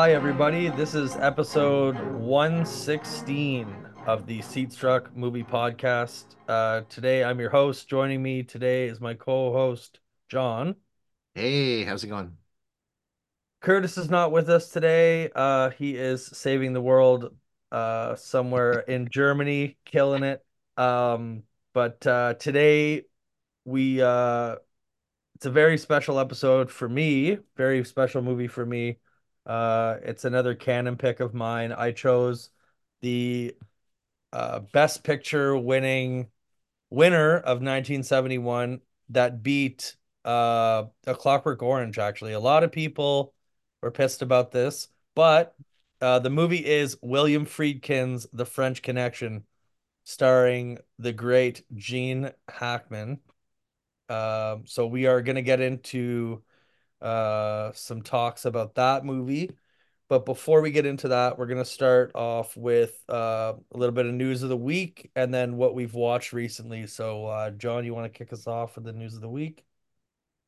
Hi, everybody. This is episode 116 of the Seat Struck Movie Podcast. Uh, today, I'm your host. Joining me today is my co host, John. Hey, how's it going? Curtis is not with us today. Uh, he is saving the world uh, somewhere in Germany, killing it. Um, but uh, today, we uh, it's a very special episode for me, very special movie for me. Uh, it's another canon pick of mine. I chose the uh, Best Picture winning winner of 1971 that beat uh, A Clockwork Orange, actually. A lot of people were pissed about this, but uh, the movie is William Friedkin's The French Connection, starring the great Gene Hackman. Um, so we are going to get into uh, some talks about that movie. But before we get into that, we're going to start off with uh, a little bit of news of the week and then what we've watched recently. So, uh, John, you want to kick us off with the news of the week?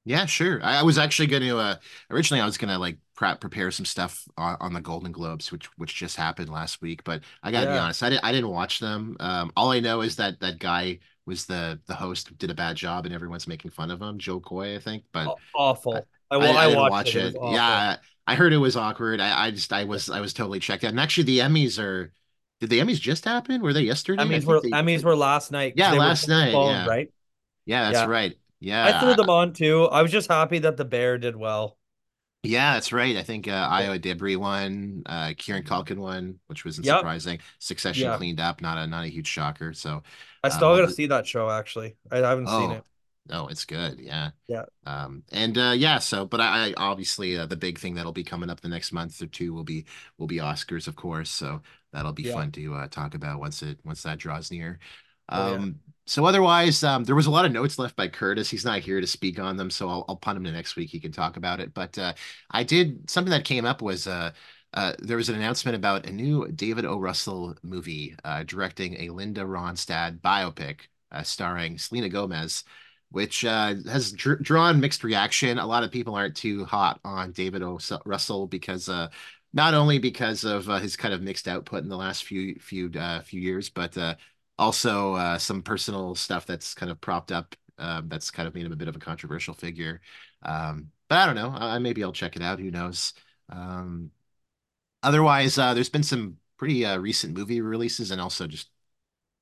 Yeah, sure. I, I was actually going to uh originally I was going to like prep prepare some stuff on, on the Golden Globes which which just happened last week, but I got to be honest, I didn't I didn't watch them. Um all I know is that that guy was the the host did a bad job and everyone's making fun of him, Jo Koy, I think, but awful. I I, I I watched it. watch It it. Yeah, I heard it was awkward. I I just I was I was totally checked out. And actually the Emmys are did the Emmys just happen? Were they yesterday? I Emmys were they Emmys were last night Yeah, last night. postponed, Yeah. right? Yeah, that's Yeah, right. Yeah, I threw them on too. I was just happy that the Bear did well. Yeah, that's right. I think uh, Ayo Edebiri won, uh, Kieran Culkin won, which wasn't Yep. surprising. Succession Yeah. cleaned up, not a not a huge shocker. So, I um, still all gotta see that show actually. I haven't seen oh, it. Oh, it's good. Yeah. Yeah, Um, and uh, yeah. So, but I, I obviously uh, the big thing that'll be coming up the next month or two will be will be Oscars, of course. So that'll be yeah. fun to uh, talk about once it once that draws near. Oh yeah. Um, so otherwise, um, there was a lot of notes left by Curtis. He's not here to speak on them, so I'll, I'll punt him to next week. He can talk about it. But uh, I did something that came up was uh, uh, there was an announcement about a new David O. Russell movie uh, directing a Linda Ronstadt biopic uh, starring Selena Gomez, which uh, has dr drawn mixed reaction. A lot of people aren't too hot on David O. Russell because uh, not only because of uh, his kind of mixed output in the last few few uh, few years, but uh, also uh, some personal stuff that's kind of propped up um, that's kind of made him a bit of a controversial figure. Um, but I don't know. I, maybe I'll check it out. Who knows? Um, otherwise, there's been some pretty recent movie releases and also just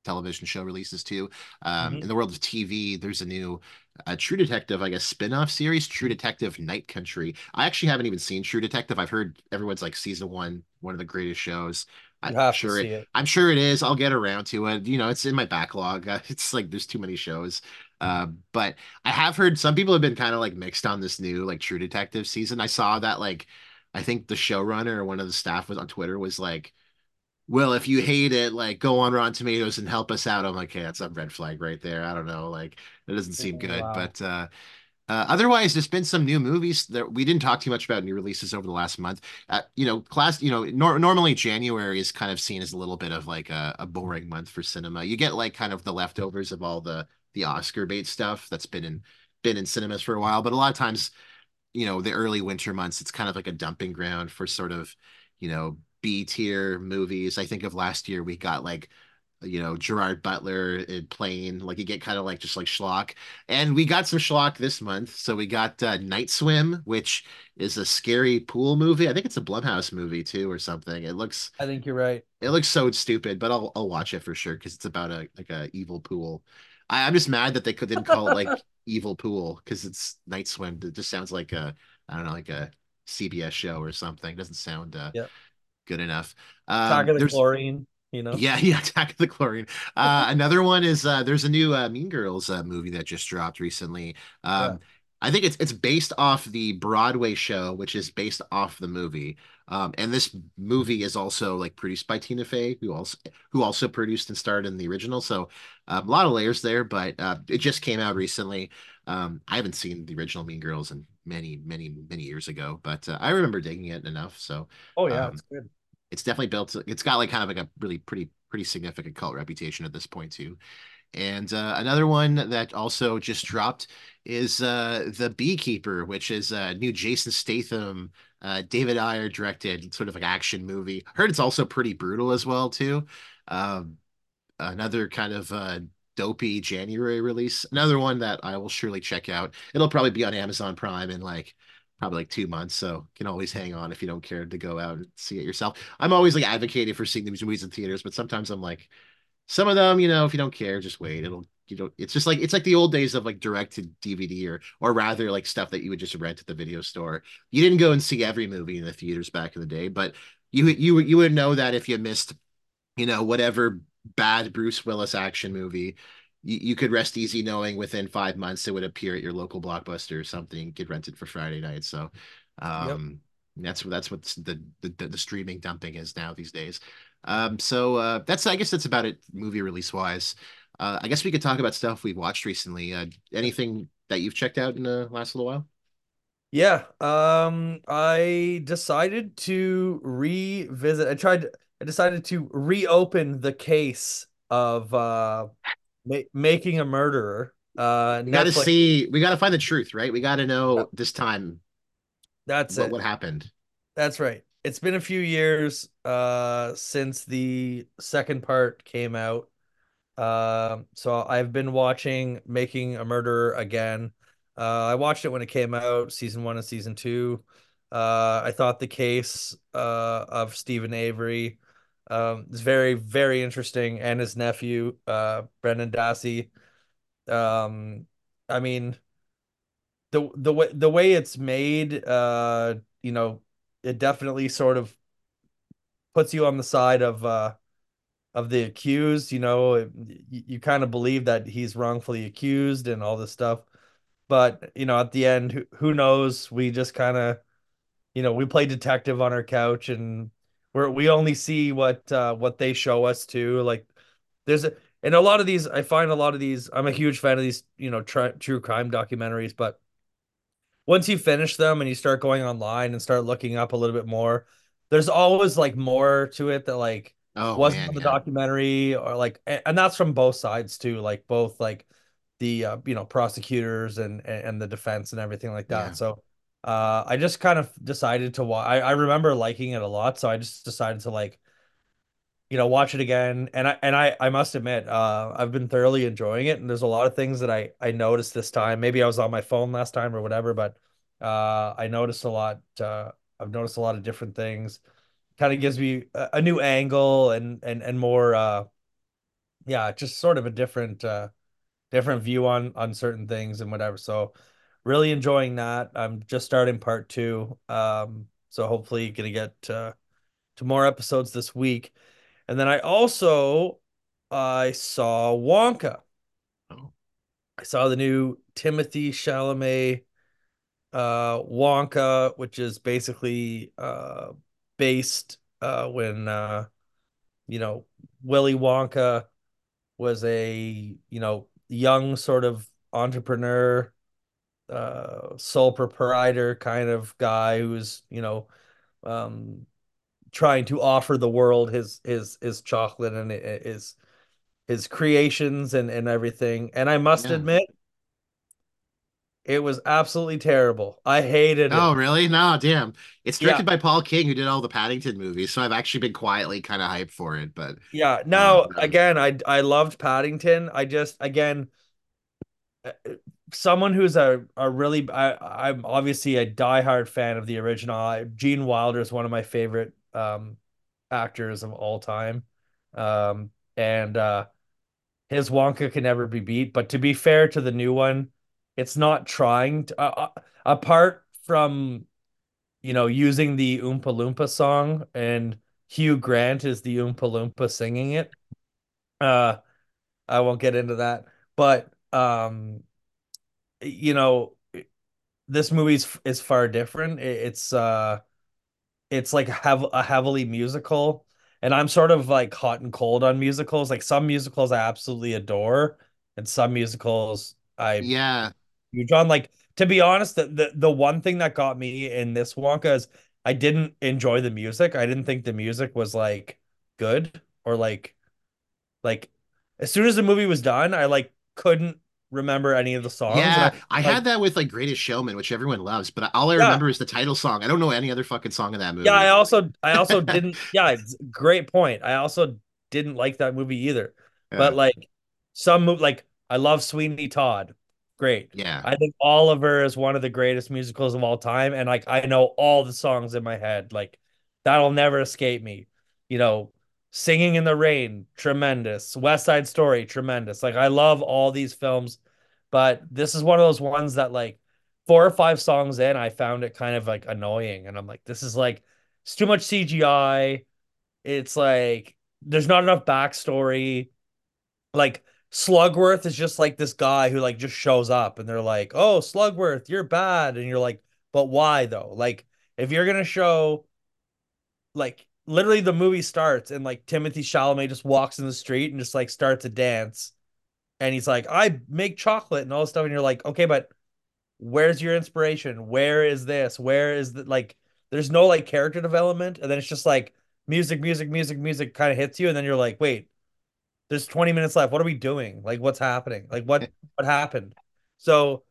television show releases too. Um, hmm in the world of TV, there's a new uh, True Detective, I guess, spin-off series, True Detective Night Country. I actually haven't even seen True Detective. I've heard everyone's like season one, one of the greatest shows. I'm sure it, it. I'm sure it is. I'll get around to it. You know, it's in my backlog. It's like there's too many shows. Uh, but I have heard some people have been kind of like mixed on this new like True Detective season. I saw that like I think the showrunner or one of the staff was on Twitter was like well, if you hate it, like go on Rotten Tomatoes and help us out. I'm like, okay, that's a red flag right there. I don't know, like that doesn't seem good. Wow. But uh, uh, otherwise, there's been some new movies that we didn't talk too much about new releases over the last month. Uh, you know, class, you know, nor normally January is kind of seen as a little bit of like a, a boring month for cinema. You get like kind of the leftovers of all the the Oscar bait stuff that's been in been in cinemas for a while, but a lot of times you know, the early winter months, it's kind of like a dumping ground for sort of, you know, B tier movies. I think of last year we got like, you know, Gerard Butler in Plane, like you get kind of like just like schlock. And we got some schlock this month. So we got uh, Night Swim, which is a scary pool movie. I think it's a Blumhouse movie too or something. It looks I think you're right. it looks so stupid, but I'll I'll watch it for sure because it's about a like a evil pool. I, I'm just mad that they could didn't call it like evil pool because it's Night Swim. It just sounds like a I don't know like a CBS show or something. It doesn't sound uh, Yeah. Good enough. Attack Um, of the Chlorine, you know? yeah yeah Attack of the Chlorine. Uh, another one is uh, there's a new uh, Mean Girls uh, movie that just dropped recently. Yeah. Um, I think it's it's based off the Broadway show, which is based off the movie. Um, and this movie is also like produced by Tina Fey, who also who also produced and starred in the original. So um, a lot of layers there, but uh, it just came out recently. Um, I haven't seen the original Mean Girls in many, many, many years ago, but uh, I remember digging it enough. So Oh yeah, um, it's good. It's definitely built. It's got like kind of like a really pretty, pretty significant cult reputation at this point too. And uh, another one that also just dropped is uh, The Beekeeper, which is a new Jason Statham Uh, David Ayer directed sort of like action movie. Heard it's also pretty brutal as well too. Um, another kind of uh, dopey January release. Another one that I will surely check out. It'll probably be on Amazon Prime in like probably like two months, so you can always hang on if you don't care to go out and see it yourself. I'm always like advocating for seeing these movies in theaters, but sometimes I'm like, some of them, you know, if you don't care, just wait. It'll you know, it's just like it's like the old days of like directed DVD or or rather like stuff that you would just rent at the video store. You didn't go and see every movie in the theaters back in the day, but you you you would know that if you missed, you know, whatever bad Bruce Willis action movie, you, you could rest easy knowing within five months it would appear at your local blockbuster or something, get rented for Friday night. So Yep. um that's that's what the, the the streaming dumping is now these days. Um so uh that's I guess that's about it movie release wise. Uh I guess we could talk about stuff we've watched recently. Uh anything that you've checked out in the last little while? Yeah, um, I decided to revisit. I tried. I decided to reopen the case of uh, ma making a murderer. Uh, We got to see, we got to find the truth, right? We got to Yeah, know this time that's what it. what happened. That's right. It's been a few years uh since the second part came out. Um, so I've been watching Making a Murderer again. Uh, I watched it when it came out, season one and season two. Uh, I thought the case uh, of Steven Avery um, is very, very interesting, and his nephew, uh, Brendan Dassey. Um, I mean, the the way the way it's made, uh, you know, it definitely sort of puts you on the side of uh, of the accused, you know, you, you kind of believe that he's wrongfully accused and all this stuff. But, you know, at the end, who, who knows? We just kind of, you know, we play detective on our couch and we're we only see what uh what they show us too. Like there's a and a lot of these I find a lot of these I'm a huge fan of these, you know, tr true crime documentaries, but once you finish them and you start going online and start looking up a little bit more, there's always like more to it that like Oh wasn't man, the yeah. documentary or like and, and that's from both sides too, like both like the uh, you know prosecutors and and the defense and everything like that. Yeah. So uh I just kind of decided to watch I, I remember liking it a lot, so I just decided to like you know, watch it again. And I and I I must admit, uh, I've been thoroughly enjoying it. And there's a lot of things that I I noticed this time. Maybe I was on my phone last time or whatever, but uh, I noticed a lot. Uh, I've noticed a lot of different things. Kind of gives me a, a new angle and and and more. Uh, yeah, just sort of a different uh different view on on certain things and whatever. So really enjoying that. I'm just starting part two. Um, so hopefully gonna get uh, to more episodes this week. And then I also I saw Wonka. Oh. I saw the new Timothée Chalamet uh Wonka, which is basically uh based uh when uh you know Willy Wonka was a you know young sort of entrepreneur uh sole proprietor kind of guy who's you know um trying to offer the world his his his chocolate and his his creations and and everything. And I must Yeah. admit, it was absolutely terrible. I hated Oh, it. really? No, damn. It's Yeah, directed by Paul King, who did all the Paddington movies, so I've actually been quietly kind of hyped for it, but yeah. Now no. again, I I loved Paddington. I just again uh, someone who's a a really I I'm obviously a diehard fan of the original. Gene Wilder is one of my favorite um actors of all time. Um and uh his Wonka can never be beat. But to be fair to the new one, it's not trying to, uh, apart from, you know, using the Oompa Loompa song and Hugh Grant is the Oompa Loompa singing it. Uh, I won't get into that, but um, you know, this movie's is far different. It's uh it's like have a heavily musical and I'm sort of like hot and cold on musicals. Like some musicals I absolutely adore and some musicals I Yeah. you John like to be honest the, the the one thing that got me in this Wonka is I didn't enjoy the music. I didn't think the music was like good or like like as soon as the movie was done I like couldn't remember any of the songs, and I Yeah, I like had that with like Greatest Showman, which everyone loves, but all I yeah remember is the title song. I don't know any other fucking song in that movie. yeah. I also I also didn't yeah. Great point. I also didn't like that movie either, but like some move like I love Sweeney Todd. Great. yeah. I think Oliver is one of the greatest musicals of all time, and like I know all the songs in my head. Like that'll never escape me. You know, Singing in the Rain, tremendous. West Side Story, tremendous. Like I love all these films, but this is one of those ones that like four or five songs in, I found it kind of like annoying, and I'm like, this is like it's too much CGI. It's like there's not enough backstory. Like Slugworth is just like this guy who like just shows up and they're like, "Oh, Slugworth, you're bad." And you're like, "But why though?" Like if you're going to show like literally the movie starts and like Timothée Chalamet just walks in the street and just like starts a dance and he's like, "I make chocolate and all this stuff." And you're like, "Okay, but where's your inspiration? Where is this? Where is the like there's no like character development and then it's just like music, music, music, music kind of hits you and then you're like, "Wait, there's 20 minutes left. What are we doing? Like what's happening? Like what what happened? So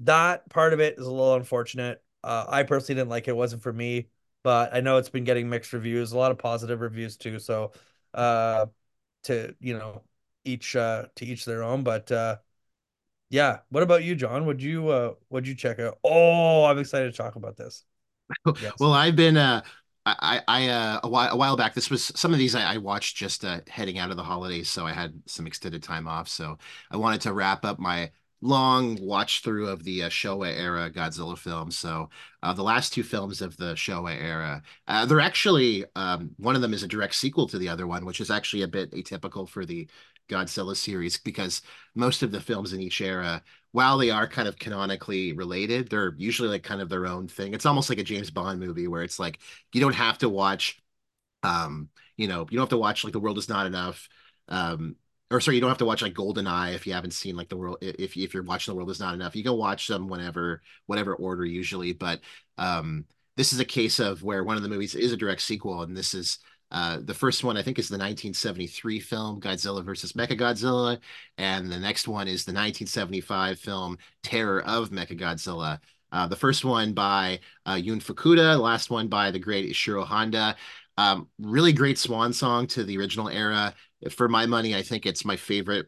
that part of it is a little unfortunate. Uh, I personally didn't like it. it. wasn't for me, but I know it's been getting mixed reviews, a lot of positive reviews too. So uh to you know each uh to each their own. But uh yeah, what about you, John? Would you uh would you check out? Oh, I'm excited to talk about this. Yes. Well, I've been uh I I uh a while a while back this was some of these I, I watched just uh heading out of the holidays, so I had some extended time off. So I wanted to wrap up my long watch through of the uh, Showa era Godzilla films. So uh, the last two films of the Showa era, uh, they're actually um one of them is a direct sequel to the other one, which is actually a bit atypical for the Godzilla series because most of the films in each era while they are kind of canonically related, they're usually like kind of their own thing. It's almost like a James Bond movie where it's like you don't have to watch um, you know, you don't have to watch like The World Is Not Enough. Um, or sorry, you don't have to watch like Golden Eye if you haven't seen like the world if if you're watching The World Is Not Enough. You can watch them whenever, whatever order usually. But um this is a case of where one of the movies is a direct sequel, and this is uh, the first one I think is the 1973 film Godzilla versus Mechagodzilla, and the next one is the 1975 film Terror of Mechagodzilla. Uh, the first one by uh, Jun Fukuda, the last one by the great Ishiro Honda. Um, really great swan song to the original era. For my money, I think it's my favorite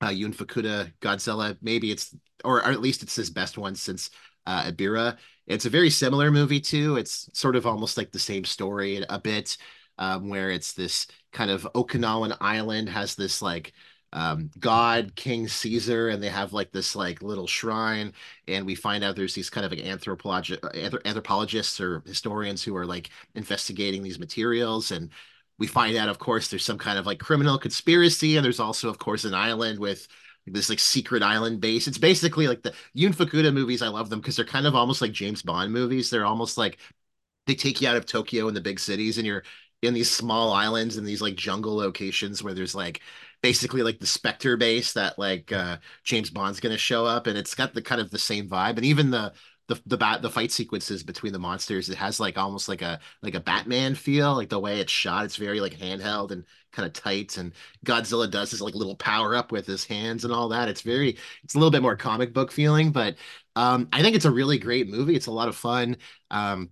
uh, Jun Fukuda Godzilla. Maybe it's, or, at least it's his best one since uh, Ebirah. It's a very similar movie too. It's sort of almost like the same story a bit um, where it's this kind of Okinawan island has this like um, God, King Caesar, and they have like this like little shrine, and we find out there's these kind of like anthropologi anthropologists or historians who are like investigating these materials, and we find out, of course, there's some kind of like criminal conspiracy, and there's also, of course, an island with this like secret island base. It's basically like the Yun Fukuda movies. I love them because they're kind of almost like James Bond movies. They're almost like they take you out of Tokyo and the big cities, and you're in these small islands and these like jungle locations where there's like basically like the Spectre base that like uh James Bond's gonna show up and it's got the kind of the same vibe and even the the the bat the fight sequences between the monsters it has like almost like a like a Batman feel like the way it's shot it's very like handheld and kind of tight and Godzilla does his like little power up with his hands and all that. It's very it's a little bit more comic book feeling but um I think it's a really great movie. It's a lot of fun. Um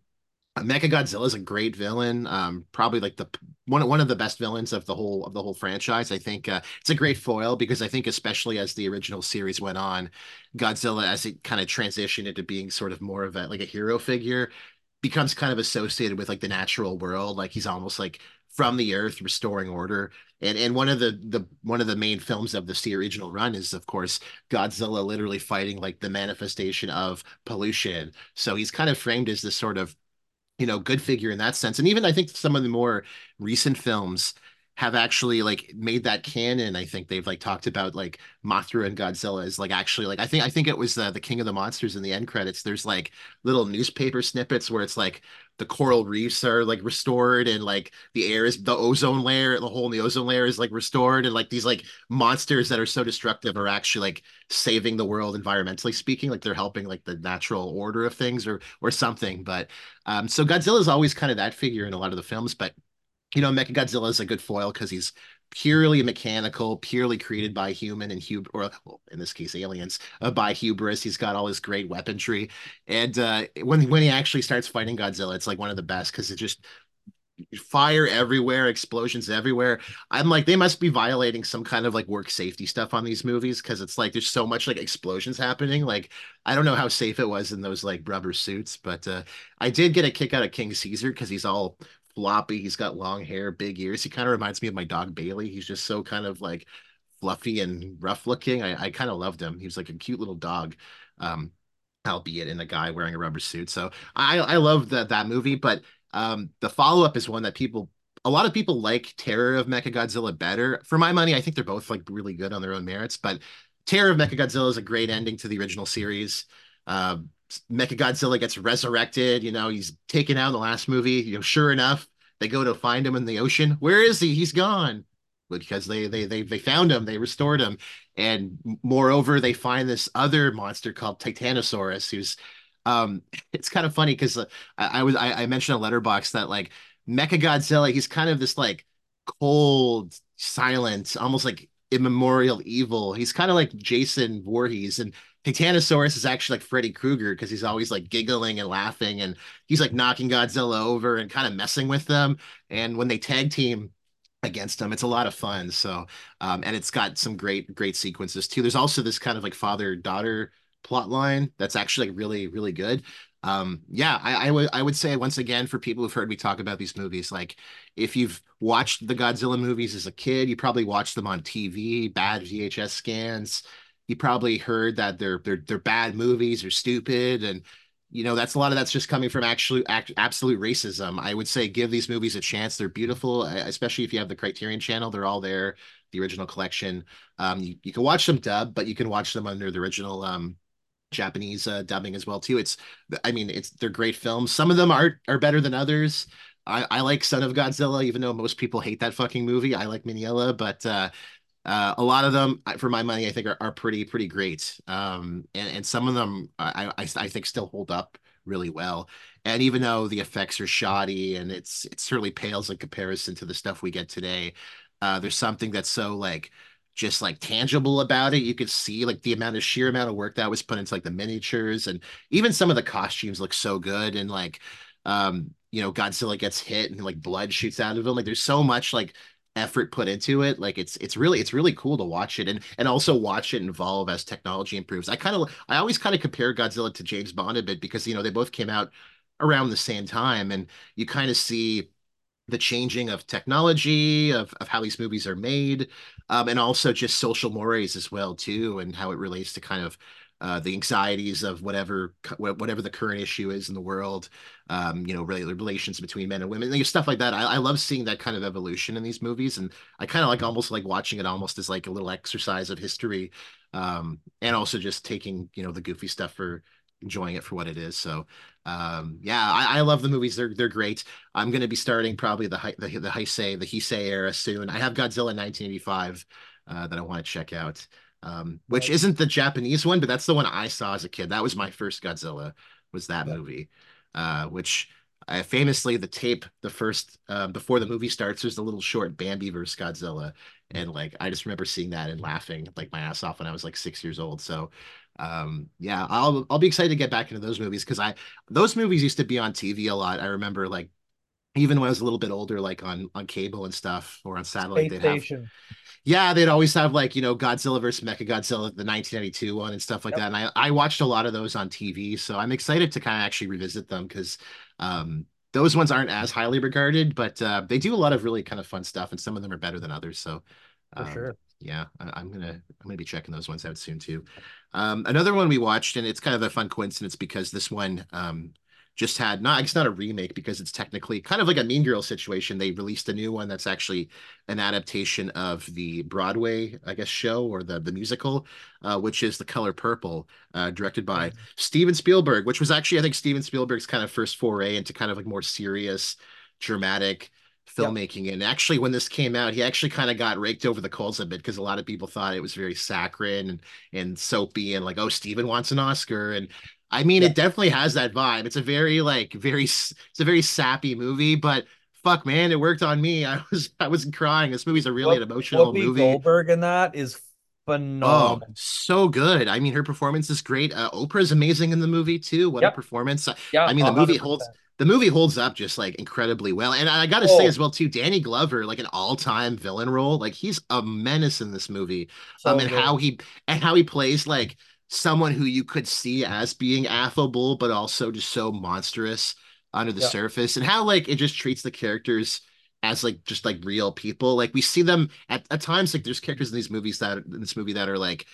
Mechagodzilla is a great villain. Um, probably like the one one of the best villains of the whole of the whole franchise. I think uh, it's a great foil because I think especially as the original series went on, Godzilla as it kind of transitioned into being sort of more of a like a hero figure, becomes kind of associated with like the natural world. Like he's almost like from the earth restoring order. And and one of the the one of the main films of the series original run is of course Godzilla literally fighting like the manifestation of pollution. So he's kind of framed as this sort of you know, good figure in that sense. And even I think some of the more recent films have actually like made that canon. I think they've like talked about like Mothra and Godzilla is like actually like I think I think it was the the King of the Monsters in the end credits. There's like little newspaper snippets where it's like the coral reefs are like restored and like the air is the ozone layer, the hole in the ozone layer is like restored and like these like monsters that are so destructive are actually like saving the world environmentally speaking, like they're helping like the natural order of things or or something. But um so Godzilla is always kind of that figure in a lot of the films, but you know, Mechagodzilla is a good foil because he's purely mechanical, purely created by human and hub or well, in this case aliens uh, by hubris. He's got all his great weaponry, and uh, when when he actually starts fighting Godzilla, it's like one of the best because it just fire everywhere, explosions everywhere. I'm like, they must be violating some kind of like work safety stuff on these movies because it's like there's so much like explosions happening. Like, I don't know how safe it was in those like rubber suits, but uh, I did get a kick out of King Caesar because he's all floppy. He's got long hair, big ears. He kind of reminds me of my dog Bailey. He's just so kind of like fluffy and rough looking. I, I kind of loved him. He was like a cute little dog. Um, albeit in a guy wearing a rubber suit. So I I love that that movie, but um, the follow up is one that people, a lot of people like Terror of Mechagodzilla better. For my money, I think they're both like really good on their own merits. But Terror of Mechagodzilla is a great ending to the original series. Uh, Mechagodzilla gets resurrected. You know, he's taken out in the last movie. You know, sure enough, they go to find him in the ocean. Where is he? He's gone. Because they they they they found him, they restored him, and moreover, they find this other monster called Titanosaurus, who's um, it's kind of funny because uh, I, I, was I, I mentioned a Letterboxd that like Mecha Godzilla, he's kind of this like cold, silent, almost like immemorial evil. He's kind of like Jason Voorhees, and Titanosaurus is actually like Freddy Krueger because he's always like giggling and laughing, and he's like knocking Godzilla over and kind of messing with them. And when they tag team against him, it's a lot of fun. So, um, and it's got some great great sequences too. There's also this kind of like father daughter plot line that's actually like really really good um yeah I, I would i would say once again for people who've heard me talk about these movies like if you've watched the godzilla movies as a kid you probably watched them on tv bad vhs scans you probably heard that they're they're they're bad movies or stupid and you know that's a lot of that's just coming from actually act, absolute racism i would say give these movies a chance they're beautiful especially if you have the criterion channel they're all there the original collection um you, you can watch them dub but you can watch them under the original um Japanese uh, dubbing as well too. It's, I mean, it's they're great films. Some of them are are better than others. I, I like Son of Godzilla, even though most people hate that fucking movie. I like Minilla, but uh, uh, a lot of them, for my money, I think are, are pretty pretty great. Um, and, and some of them I, I I think still hold up really well. And even though the effects are shoddy and it's it certainly pales in comparison to the stuff we get today, uh, there's something that's so like just like tangible about it. You could see like the amount of sheer amount of work that was put into like the miniatures and even some of the costumes look so good and like um you know Godzilla gets hit and like blood shoots out of him like there's so much like effort put into it like it's it's really it's really cool to watch it and and also watch it evolve as technology improves. I kind of I always kind of compare Godzilla to James Bond a bit because you know they both came out around the same time and you kind of see the changing of technology of, of how these movies are made um, and also just social mores as well too and how it relates to kind of uh, the anxieties of whatever whatever the current issue is in the world um, you know really relations between men and women like, stuff like that I, I love seeing that kind of evolution in these movies and i kind of like almost like watching it almost as like a little exercise of history um, and also just taking you know the goofy stuff for enjoying it for what it is. So, um, yeah, I, I, love the movies. They're they're great. I'm to be starting probably the the the Heisei the Heisei era soon. I have Godzilla 1985 uh, that I want to check out, um, which isn't the Japanese one, but that's the one I saw as a kid. That was my first Godzilla. Was that yeah. movie, uh, which. I famously, the tape, the first uh, before the movie starts, there's a little short Bambi versus Godzilla, and like I just remember seeing that and laughing like my ass off when I was like six years old. So um yeah i'll i'll be excited to get back into those movies because i those movies used to be on tv a lot i remember like even when i was a little bit older like on on cable and stuff or on satellite Space they'd Station. have yeah they'd always have like you know godzilla versus mecha godzilla the 1992 one and stuff like yep. that and i i watched a lot of those on tv so i'm excited to kind of actually revisit them because um those ones aren't as highly regarded but uh they do a lot of really kind of fun stuff and some of them are better than others so um, for sure yeah I, am gonna i'm gonna be checking those ones out soon too um, another one we watched, and it's kind of a fun coincidence because this one um, just had not it's not a remake because it's technically kind of like a Mean Girl situation. They released a new one that's actually an adaptation of the Broadway, I guess, show or the the musical, uh, which is The Color Purple, uh, directed by mm-hmm. Steven Spielberg, which was actually I think Steven Spielberg's kind of first foray into kind of like more serious, dramatic filmmaking. Yep. And actually, when this came out, he actually kind of got raked over the coals a bit because a lot of people thought it was very saccharine and, and soapy and like, oh, Steven wants an Oscar. And I mean, yep. it definitely has that vibe. It's a very like very it's a very sappy movie, but fuck, man, it worked on me. I was I was crying. This movie's a really an emotional Whoopi movie. Goldberg in that is phenomenal. Oh, so good. I mean, her performance is great. Uh, Oprah's amazing in the movie too. What a performance. Yeah, I mean, the movie holds the movie holds up just like incredibly well. And I got to say Oh, as well too, Danny Glover, like an all-time villain role, like he's a menace in this movie. Um, so and good. how he and how he plays like someone who you could see as being affable, but also just so monstrous under the Yeah, surface, and how like it just treats the characters as like just like real people. Like we see them at, at times, like there's characters in these movies that in this movie that are like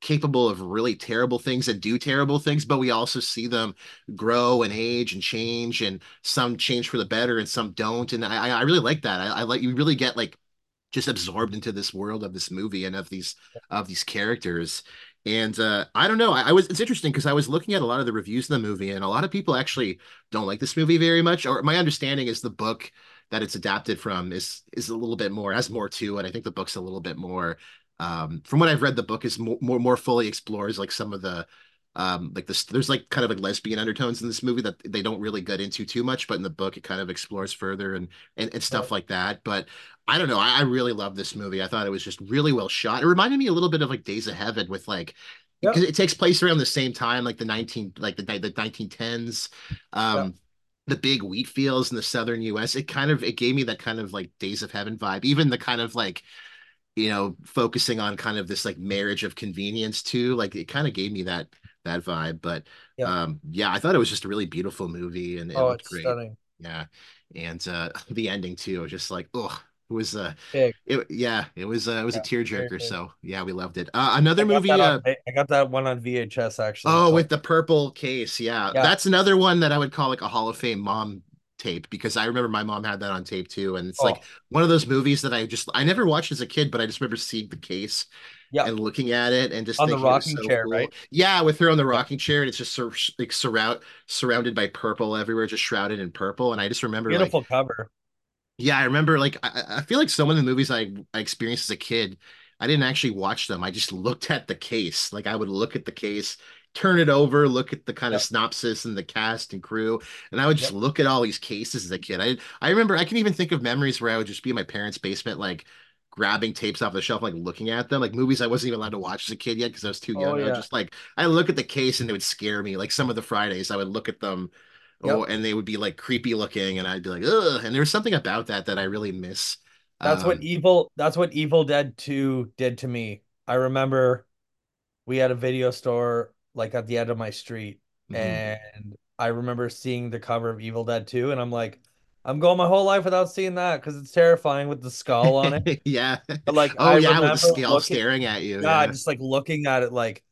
capable of really terrible things and do terrible things, but we also see them grow and age and change, and some change for the better and some don't. And I, I really like that. I, I like you really get like just absorbed into this world of this movie and of these of these characters. And uh, I don't know. I, I was it's interesting because I was looking at a lot of the reviews of the movie, and a lot of people actually don't like this movie very much. Or my understanding is the book that it's adapted from is is a little bit more has more to it. I think the book's a little bit more um, from what I've read, the book is more more, more fully explores like some of the um like this there's like kind of like lesbian undertones in this movie that they don't really get into too much but in the book it kind of explores further and and, and stuff like that but I don't know I, I really love this movie I thought it was just really well shot it reminded me a little bit of like Days of Heaven with like because Yep, it takes place around the same time like the 19 like the, the 1910s yep, um the big wheat fields in the southern US it kind of it gave me that kind of like Days of Heaven vibe even the kind of like you know, focusing on kind of this like marriage of convenience too. Like it kind of gave me that that vibe. But yep. um yeah, I thought it was just a really beautiful movie and it Oh, it's great. stunning. Yeah. And uh the ending too, just like, oh, it was uh Big. it yeah, it was uh, it was a Yeah, very tearjerker. So yeah, we loved it. Uh another I movie on. uh I got that one on VHS actually. Oh, with the purple case. Yeah. yeah. That's another one that I would call like a Hall of Fame mom tape because I remember my mom had that on tape too. And it's like one of those movies that I just I never watched as a kid, but I just remember seeing the case and looking at it and just On the rocking so chair, cool. right? Yeah, with her on the rocking chair and it's just like surround surrounded by purple everywhere, just shrouded in purple. And I just remember like Beautiful cover. Yeah, I remember like I, I feel like some of the movies I I experienced as a kid, I didn't actually watch them. I just looked at the case. Like I would look at the case, turn it over, look at the kind of synopsis and the cast and crew, and I would just Yep. look at all these cases as a kid. I I remember I can even think of memories where I would just be in my parents' basement, like grabbing tapes off the shelf, like looking at them, like movies I wasn't even allowed to watch as a kid yet because I was too Oh young. I would yeah. just like I look at the case and it would scare me. Like some of the Fridays, I would look at them Oh, Yep. and they would be like creepy looking, and I'd be like, ugh. And there's something about that that I really miss. That's what Um, Evil. That's what Evil Dead 2 did to me. I remember we had a video store like at the end of my street, mhm. and I remember seeing the cover of Evil Dead 2, and I'm like, I'm going my whole life without seeing that because it's terrifying with the skull on it. Yeah. But like Oh I yeah, with the skull looking, staring at you. yeah, Yeah. just like looking at it like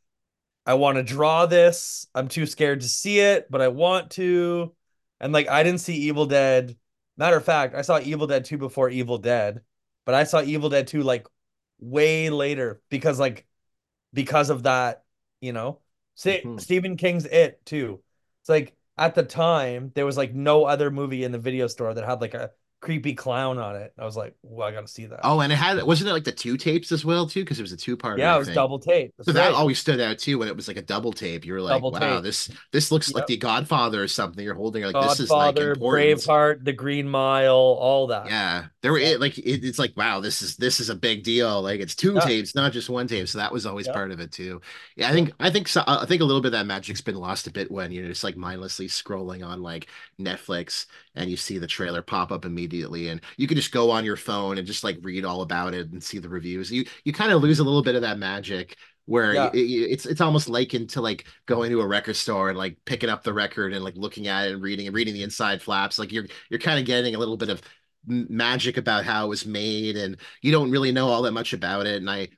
I want to draw this. I'm too scared to see it, but I want to. And like I didn't see Evil Dead. Matter of fact, I saw Evil Dead 2 before Evil Dead, but I saw Evil Dead 2 like way later because like because of that, you know. Mhm. Stephen King's It too. It's like at the time there was like no other movie in the video store that had like a creepy clown on it. I was like, well, I gotta see that. Oh, and it had wasn't it like the two tapes as well too? Because it was a two part. Yeah, it was double tape. So That's that always stood out too when it was like a double tape. You were like, Double wow, tape. this this looks like The Godfather or something. You're holding like this is like important. Braveheart, The Green Mile, all that. Yeah, there were Yeah. it like it, it's like wow, this is this is a big deal. Like it's two Yeah. tapes, not just one tape. So that was always Yeah. part of it too. Yeah, I think I think so, I think a little bit of that magic's been lost a bit when you're just like mindlessly scrolling on like Netflix and you see the trailer pop up immediately, and you can just go on your phone and just like read all about it and see the reviews. You you kind of lose a little bit of that magic where Yeah. y- it's it's almost likened to like going to a record store and like picking up the record and like looking at it and reading and reading the inside flaps. Like you're you're kind of getting a little bit of magic about how it was made, and you don't really know all that much about it. And I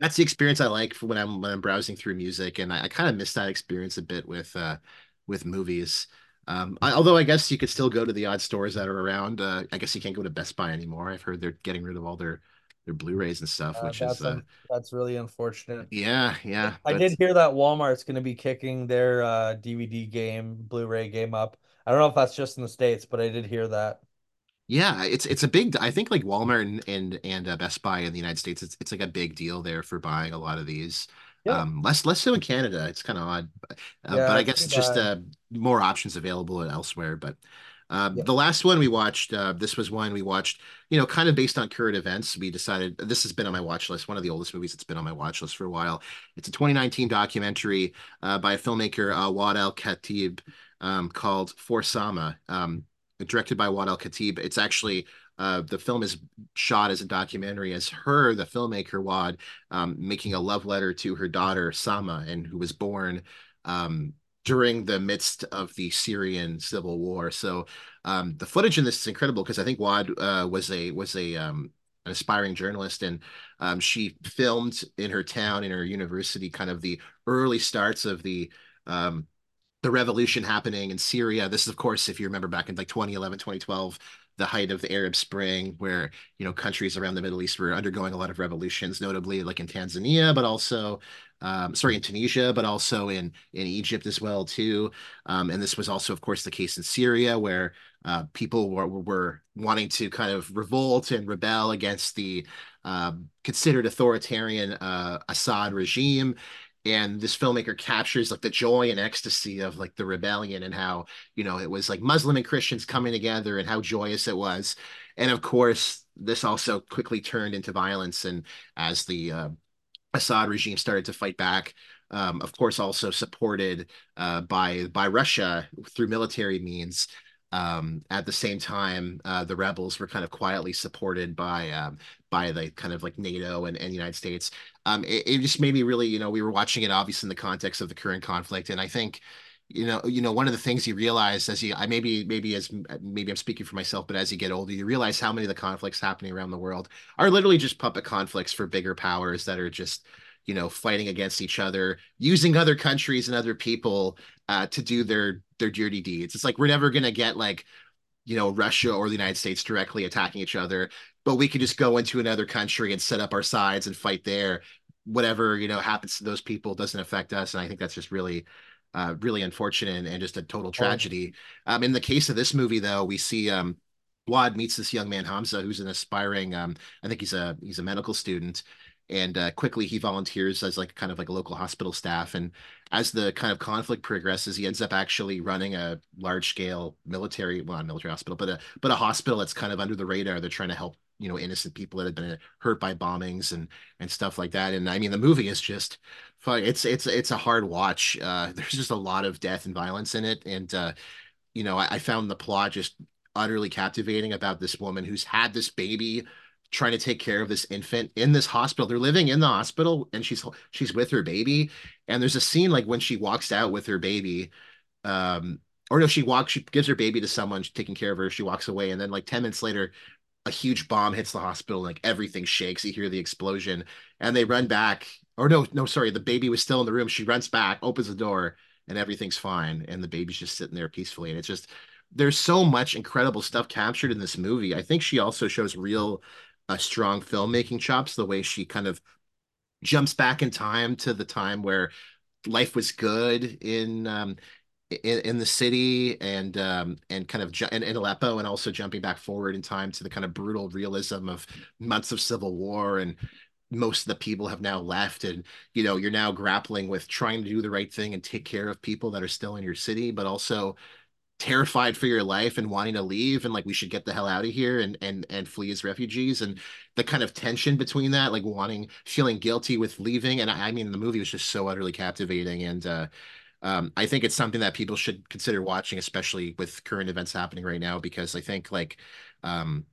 that's the experience I like for when I'm when I'm browsing through music, and I, I kind of miss that experience a bit with uh with movies. Um, I, although I guess you could still go to the odd stores that are around. Uh, I guess you can't go to Best Buy anymore. I've heard they're getting rid of all their their Blu-rays and stuff, Uh, which is that's uh un that's really unfortunate. yeah, yeah. I But did hear that Walmart's going to be kicking their uh, DVD game, Blu-ray game up. I don't know if that's just in the States, but I did hear that. Yeah, it's it's a big. I think like Walmart and and, and uh, Best Buy in the United States, it's it's like a big deal there for buying a lot of these. Yeah. Um, less less so in Canada. It's kind of odd, but, uh, but I guess it's just uh, more options available elsewhere. But Yeah. the last one we watched, uh, this was one we watched, you know, kind of based on current events. We decided this has been on my watch list, one of the oldest movies that's been on my watch list for a while. It's a 2019 documentary uh, by a filmmaker, uh, Waad Al-Kateab, um, called For Sama, um, directed by Waad Al-Kateab. It's actually uh, the film is shot as a documentary as her, the filmmaker Waad, um, making a love letter to her daughter Sama, and who was born um, during the midst of the Syrian civil war. So um, the footage in this is incredible because I think Waad uh, was a was a um, an aspiring journalist, and um, she filmed in her town, in her university, kind of the early starts of the um, the revolution happening in Syria. This is, of course, if you remember back in like 2011, 2012, the height of the Arab Spring, where you know countries around the Middle East were undergoing a lot of revolutions, notably like in Tanzania, but also um, sorry in Tunisia, but also in in Egypt as well too. Um, and this was also, of course, the case in Syria, where uh, people were, were wanting to kind of revolt and rebel against the uh, considered authoritarian uh, Assad regime and this filmmaker captures like the joy and ecstasy of like the rebellion and how you know it was like muslim and christians coming together and how joyous it was. And of course this also quickly turned into violence and as the uh, assad regime started to fight back um, of course also supported uh, by by russia through military means um, at the same time, uh, the rebels were kind of quietly supported by um, by the kind of like NATO and, and the United States. Um, it, it just made me really, you know, we were watching it obviously in the context of the current conflict, and I think, you know, you know, one of the things you realize as you, I maybe maybe as maybe I'm speaking for myself, but as you get older, you realize how many of the conflicts happening around the world are literally just puppet conflicts for bigger powers that are just you know fighting against each other using other countries and other people uh, to do their their dirty deeds. It's like we're never going to get like you know russia or the united states directly attacking each other but we could just go into another country and set up our sides and fight there. Whatever you know happens to those people doesn't affect us and i think that's just really uh, really unfortunate and just a total tragedy. Um, in the case of this movie though we see um, Waad meets this young man Hamza, who's an aspiring. Um, I think he's a he's a medical student, and uh, quickly he volunteers as like kind of like a local hospital staff and as the kind of conflict progresses he ends up actually running a large scale military well not military hospital but a but a hospital that's kind of under the radar. They're trying to help you know innocent people that have been hurt by bombings and and stuff like that and i mean the movie is just it's it's it's a hard watch. Uh there's just a lot of death and violence in it and uh you know I, I found the plot just utterly captivating about this woman who's had this baby trying to take care of this infant in this hospital. They're living in the hospital and she's she's with her baby. And there's a scene like when she walks out with her baby, um, or no, she walks, she gives her baby to someone taking care of her. She walks away, and then like 10 minutes later, a huge bomb hits the hospital, like everything shakes. You hear the explosion, and they run back. Or no, no, sorry, the baby was still in the room. She runs back, opens the door, and everything's fine. And the baby's just sitting there peacefully. And it's just there's so much incredible stuff captured in this movie. I think she also shows real uh, strong filmmaking chops, the way she kind of jumps back in time to the time where life was good in um, in, in the city and um, and kind of ju- in, in Aleppo, and also jumping back forward in time to the kind of brutal realism of months of civil war and most of the people have now left and you know you're now grappling with trying to do the right thing and take care of people that are still in your city but also terrified for your life and wanting to leave and like we should get the hell out of here and and and flee as refugees. And the kind of tension between that like wanting feeling guilty with leaving and I, I mean the movie was just so utterly captivating. And uh um, I think it's something that people should consider watching, especially with current events happening right now, because I think like um,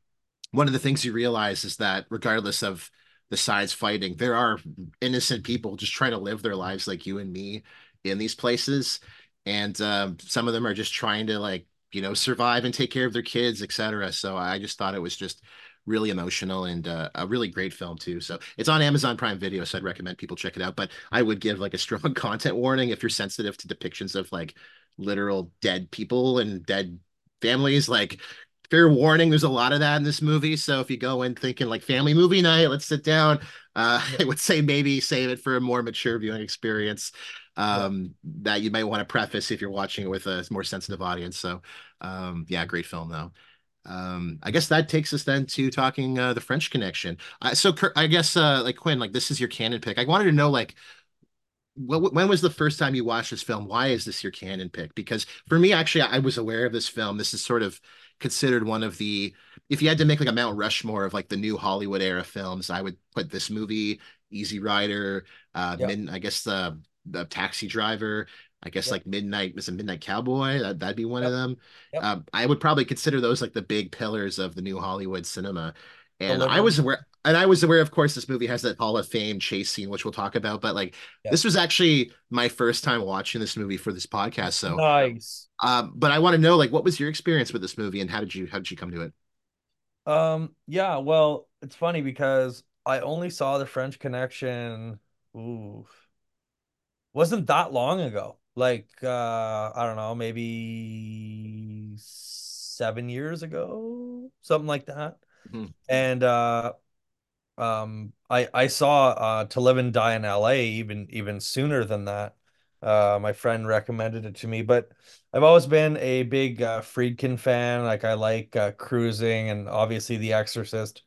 one of the things you realize is that regardless of the sides fighting, there are innocent people just trying to live their lives like you and me in these places and um, some of them are just trying to like you know survive and take care of their kids etc so i just thought it was just really emotional and uh, a really great film too. So it's on amazon prime video so i'd recommend people check it out. But i would give like a strong content warning if you're sensitive to depictions of like literal dead people and dead families like fair warning there's a lot of that in this movie. So if you go in thinking like family movie night let's sit down uh, i would say maybe save it for a more mature viewing experience um, that you might want to preface if you're watching it with a more sensitive audience. So, um, yeah, great film though. Um, I guess that takes us then to talking uh, the French Connection. Uh, so, I guess uh, like Quinn, like this is your canon pick. I wanted to know like when was the first time you watched this film? Why is this your canon pick? Because for me, actually, I was aware of this film. This is sort of considered one of the, if you had to make like a Mount Rushmore of like the new Hollywood era films, I would put this movie, Easy Rider, uh, Yep. Min, I guess the the Taxi Driver, I guess Yep. like Midnight was a Midnight Cowboy. That, that'd be one of them. Yep. Um, I would probably consider those like the big pillars of the new Hollywood cinema. And I was aware, and I was aware, of course, this movie has that Hall of Fame chase scene, which we'll talk about. But like, Yep. this was actually my first time watching this movie for this podcast. So, Nice. um, but I want to know, like, what was your experience with this movie, and how did you how did you come to it? Um, yeah, well, it's funny because I only saw the French Connection, ooh, wasn't that long ago. Like, uh, I don't know, maybe seven years ago, something like that. Mhm. And uh um I I saw uh To Live and Die in LA even even sooner than that. Uh my friend recommended it to me, but I've always been a big uh Friedkin fan. Like I like uh Cruising and obviously The Exorcist.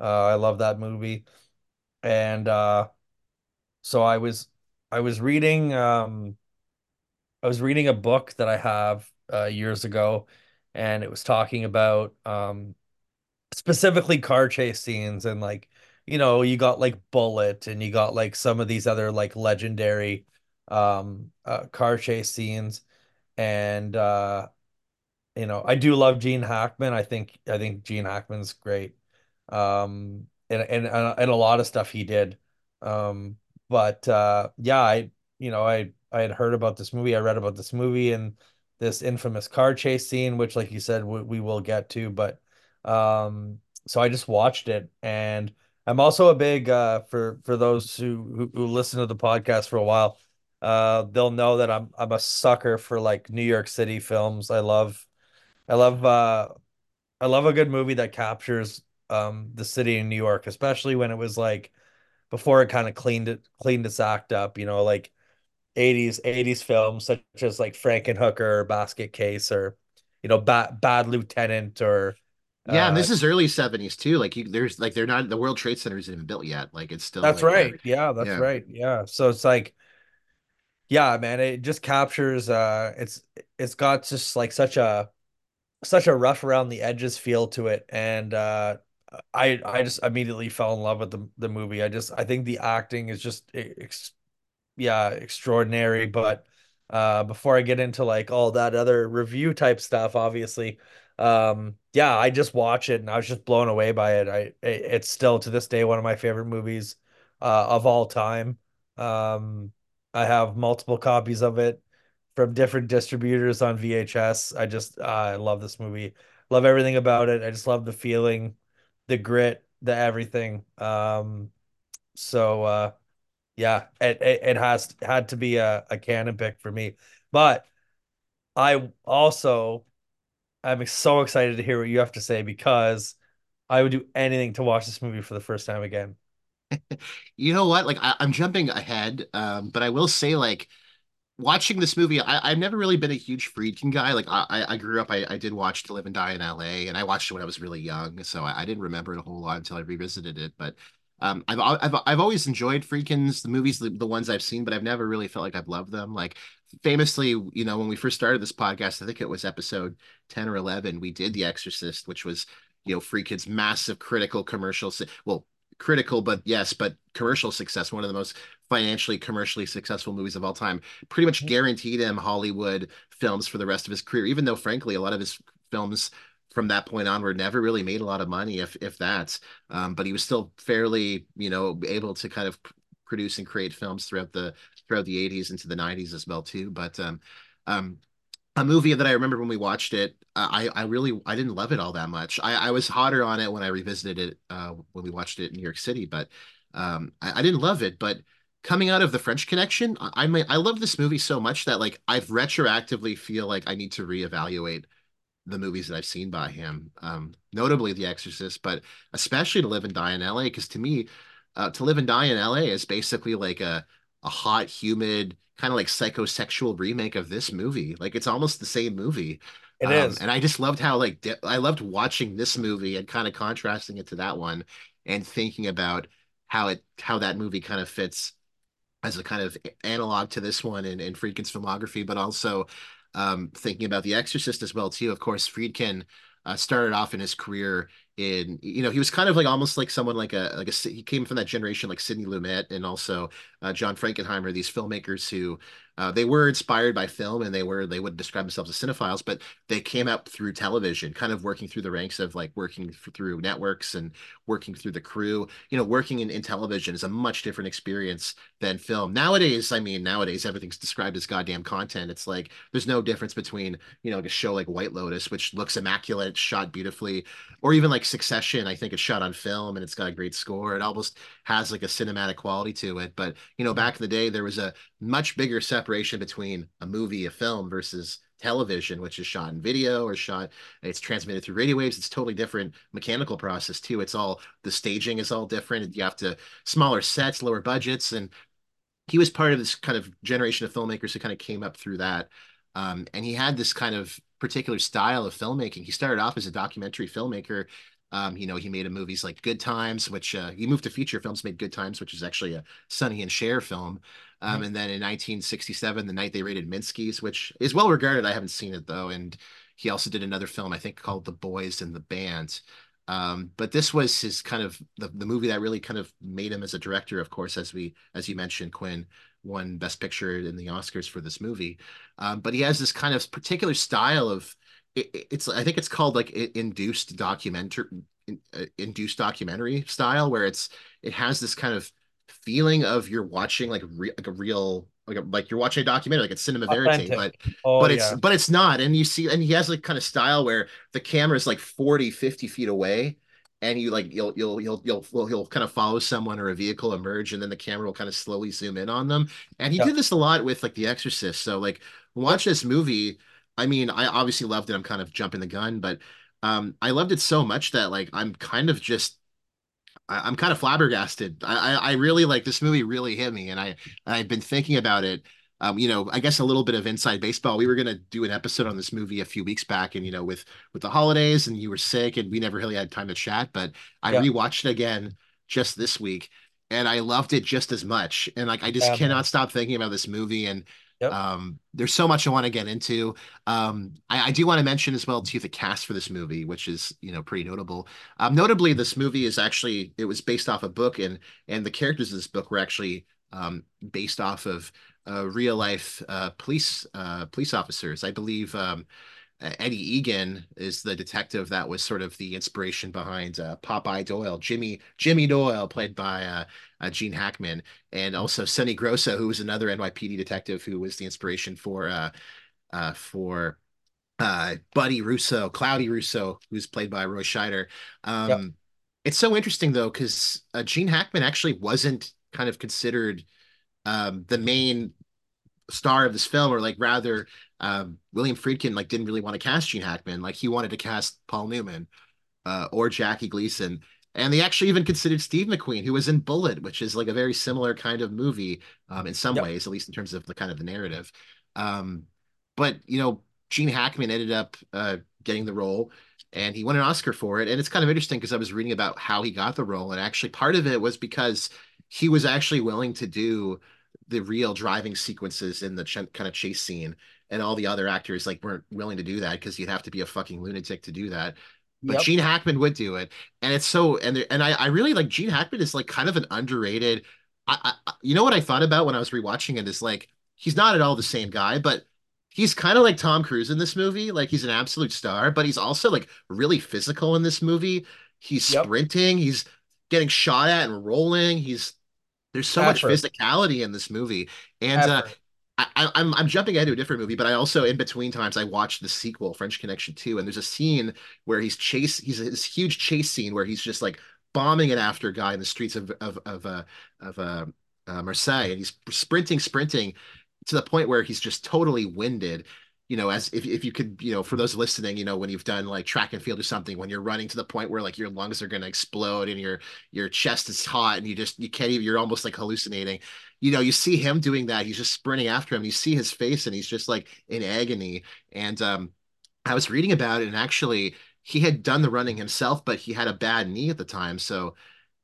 Uh I love that movie. And uh so I was I was reading um I was reading a book that I have uh years ago and it was talking about um specifically car chase scenes and like you know you got like Bullitt and you got like some of these other like legendary um uh, car chase scenes and uh you know, I do love Gene Hackman. I think I think Gene Hackman's great. Um and and uh, and a lot of stuff he did. Um but uh yeah, I you know, I I had heard about this movie. I read about this movie and this infamous car chase scene which like you said we, we will get to, but um so I just watched it and I'm also a big uh for for those who who, listen to the podcast for a while, uh they'll know that I'm I'm a sucker for like New York City films. I love I love uh I love a good movie that captures um the city in New York, especially when it was like before it kind of cleaned it cleaned its act up, you know, like 80s 80s films such as like Frankenhooker or Basket Case or you know Bad Bad Lieutenant or Yeah, and uh this is early 70s too. Like, you, there's like they're not the World Trade Center isn't even built yet. Like, it's still that's like, uh, right. Yeah, that's yeah. right. Yeah. So it's like yeah, man, it just captures uh it's it's got just like such a such a rough around the edges feel to it and uh I I just immediately fell in love with the the movie. I just I think the acting is just ex yeah, extraordinary, but uh before I get into like all that other review type stuff, obviously, um yeah, I just watch it and I was just blown away by it. I it, it's still to this day one of my favorite movies uh of all time. Um I have multiple copies of it from different distributors on VHS. I just uh, I love this movie. Love everything about it. I just love the feeling, the grit, the everything. Um so uh yeah, it, it, it has had to be a, a canon pick for me. But I also I'm so excited to hear what you have to say because I would do anything to watch this movie for the first time again. You know what? Like, I, I'm jumping ahead, um, but I will say, like, watching this movie, I, I've never really been a huge Friedkin guy. Like I, I grew up, I, I did watch To Live and Die in LA, and I watched it when I was really young, so I, I didn't remember it a whole lot until I revisited it. But um, I've I've I've always enjoyed Friedkin's the movies, the, the ones I've seen, but I've never really felt like I've loved them. Like famously, you know, when we first started this podcast, I think it was episode 10 or 11, we did The Exorcist, which was, you know, Friedkin's massive critical commercial, well, critical, but yes, but commercial success, one of the most financially commercially successful movies of all time pretty much guaranteed him hollywood films for the rest of his career even though frankly a lot of his films from that point onward never really made a lot of money if if that. Um, but he was still fairly you know able to kind of produce and create films throughout the throughout the 80s into the 90s as well too but um um a movie that I remember when we watched it, I I really I didn't love it all that much. I, I was hotter on it when I revisited it uh, when we watched it in New York City, but um, I, I didn't love it. But coming out of the French Connection, I I, I love this movie so much that like I've retroactively feel like I need to reevaluate the movies that I've seen by him, um, notably The Exorcist, but especially To Live and Die in LA, because to me, uh, To Live and Die in LA is basically like a a hot, humid, kind of like psychosexual remake of this movie. Like it's almost the same movie. It Um, is. and I just loved how like di- I loved watching this movie and kind of contrasting it to that one and thinking about how it how that movie kind of fits as a kind of analog to this one in, in Friedkin's filmography, but also um, thinking about The Exorcist as well too. Of course, Friedkin uh, started off in his career in you know he was kind of like almost like someone like a like a he came from that generation like Sidney Lumet and also uh, John Frankenheimer these filmmakers who uh, they were inspired by film and they were they would describe themselves as cinephiles but they came up through television kind of working through the ranks of like working through networks and working through the crew. You know working in, in television is a much different experience than film. Nowadays I mean nowadays everything's described as goddamn content. It's like there's no difference between you know like a show like White Lotus which looks immaculate shot beautifully or even like Succession I think it's shot on film and it's got a great score it almost has like a cinematic quality to it but you know back in the day there was a much bigger separation between a movie, a film versus television, which is shot in video or shot, it's transmitted through radio waves. It's totally different mechanical process too. It's all the staging is all different. You have to smaller sets, lower budgets, and he was part of this kind of generation of filmmakers who kind of came up through that. Um, and he had this kind of particular style of filmmaking. He started off as a documentary filmmaker um, you know, he made a movies like Good Times, which uh, he moved to feature films, made Good Times, which is actually a Sonny and Cher film. Um, mm-hmm. And then in 1967, The Night They Raided Minsky's, which is well regarded. I haven't seen it though. And he also did another film, I think, called The Boys and the Band. Um, but this was his kind of the, the movie that really kind of made him as a director, of course, as we as you mentioned, Quinn won Best Picture in the Oscars for this movie. Um, but he has this kind of particular style of it, it's I think it's called like induced documentary uh, induced documentary style where it's it has this kind of feeling of you're watching like re- like a real like a, like you're watching a documentary like it's cinema verite but oh, but it's yeah. but it's not and you see and he has like kind of style where the camera is like 40 50 feet away and you like you'll you'll you'll you'll you'll kind of follow someone or a vehicle emerge and then the camera will kind of slowly zoom in on them and he yeah. did this a lot with like the exorcist so like watch this movie I mean, I obviously loved it. I'm kind of jumping the gun, but um, I loved it so much that like I'm kind of just I, am kind of flabbergasted. I, I, I really like this movie. Really hit me, and I I've been thinking about it. Um, you know, I guess a little bit of inside baseball. We were gonna do an episode on this movie a few weeks back, and you know, with with the holidays, and you were sick, and we never really had time to chat. But I yeah. rewatched it again just this week, and I loved it just as much. And like, I just yeah, cannot stop thinking about this movie. And Yep. Um, there's so much I want to get into. Um, I, I, do want to mention as well too the cast for this movie, which is you know pretty notable. Um, notably, this movie is actually it was based off a book, and and the characters of this book were actually um, based off of uh, real life uh, police uh, police officers. I believe um, Eddie Egan is the detective that was sort of the inspiration behind uh, Popeye Doyle, Jimmy Jimmy Doyle, played by uh, uh, Gene Hackman, and also Sonny Grosso, who was another NYPD detective who was the inspiration for uh, uh, for uh, Buddy Russo, Cloudy Russo, who's played by Roy Scheider. Um, yep. It's so interesting though, because uh, Gene Hackman actually wasn't kind of considered um, the main star of this film, or like rather, um, William Friedkin like didn't really want to cast Gene Hackman. Like he wanted to cast Paul Newman uh, or Jackie Gleason. And they actually even considered Steve McQueen, who was in Bullitt, which is like a very similar kind of movie um, in some yep. ways, at least in terms of the kind of the narrative. Um, but you know, Gene Hackman ended up uh, getting the role, and he won an Oscar for it. And it's kind of interesting because I was reading about how he got the role, and actually part of it was because he was actually willing to do the real driving sequences in the ch- kind of chase scene and all the other actors like weren't willing to do that because you'd have to be a fucking lunatic to do that but yep. Gene Hackman would do it, and it's so and and I I really like Gene Hackman is like kind of an underrated. I, I you know what I thought about when I was rewatching it is like he's not at all the same guy, but he's kind of like Tom Cruise in this movie. Like he's an absolute star, but he's also like really physical in this movie. He's yep. sprinting, he's getting shot at and rolling. He's there's so Effort. much physicality in this movie, and uh, I, am I'm, I'm jumping ahead to a different movie, but I also in between times I watched the sequel, French Connection 2, and there's a scene where he's chase he's this huge chase scene where he's just like bombing it after a guy in the streets of of of uh, of uh, uh, Marseille, and he's sprinting, sprinting to the point where he's just totally winded, you know, as if, if you could, you know, for those listening, you know, when you've done like track and field or something, when you're running to the point where like your lungs are going to explode and your your chest is hot and you just you can't even you're almost like hallucinating. You know, you see him doing that. He's just sprinting after him. You see his face and he's just like in agony. And um, I was reading about it and actually he had done the running himself, but he had a bad knee at the time, so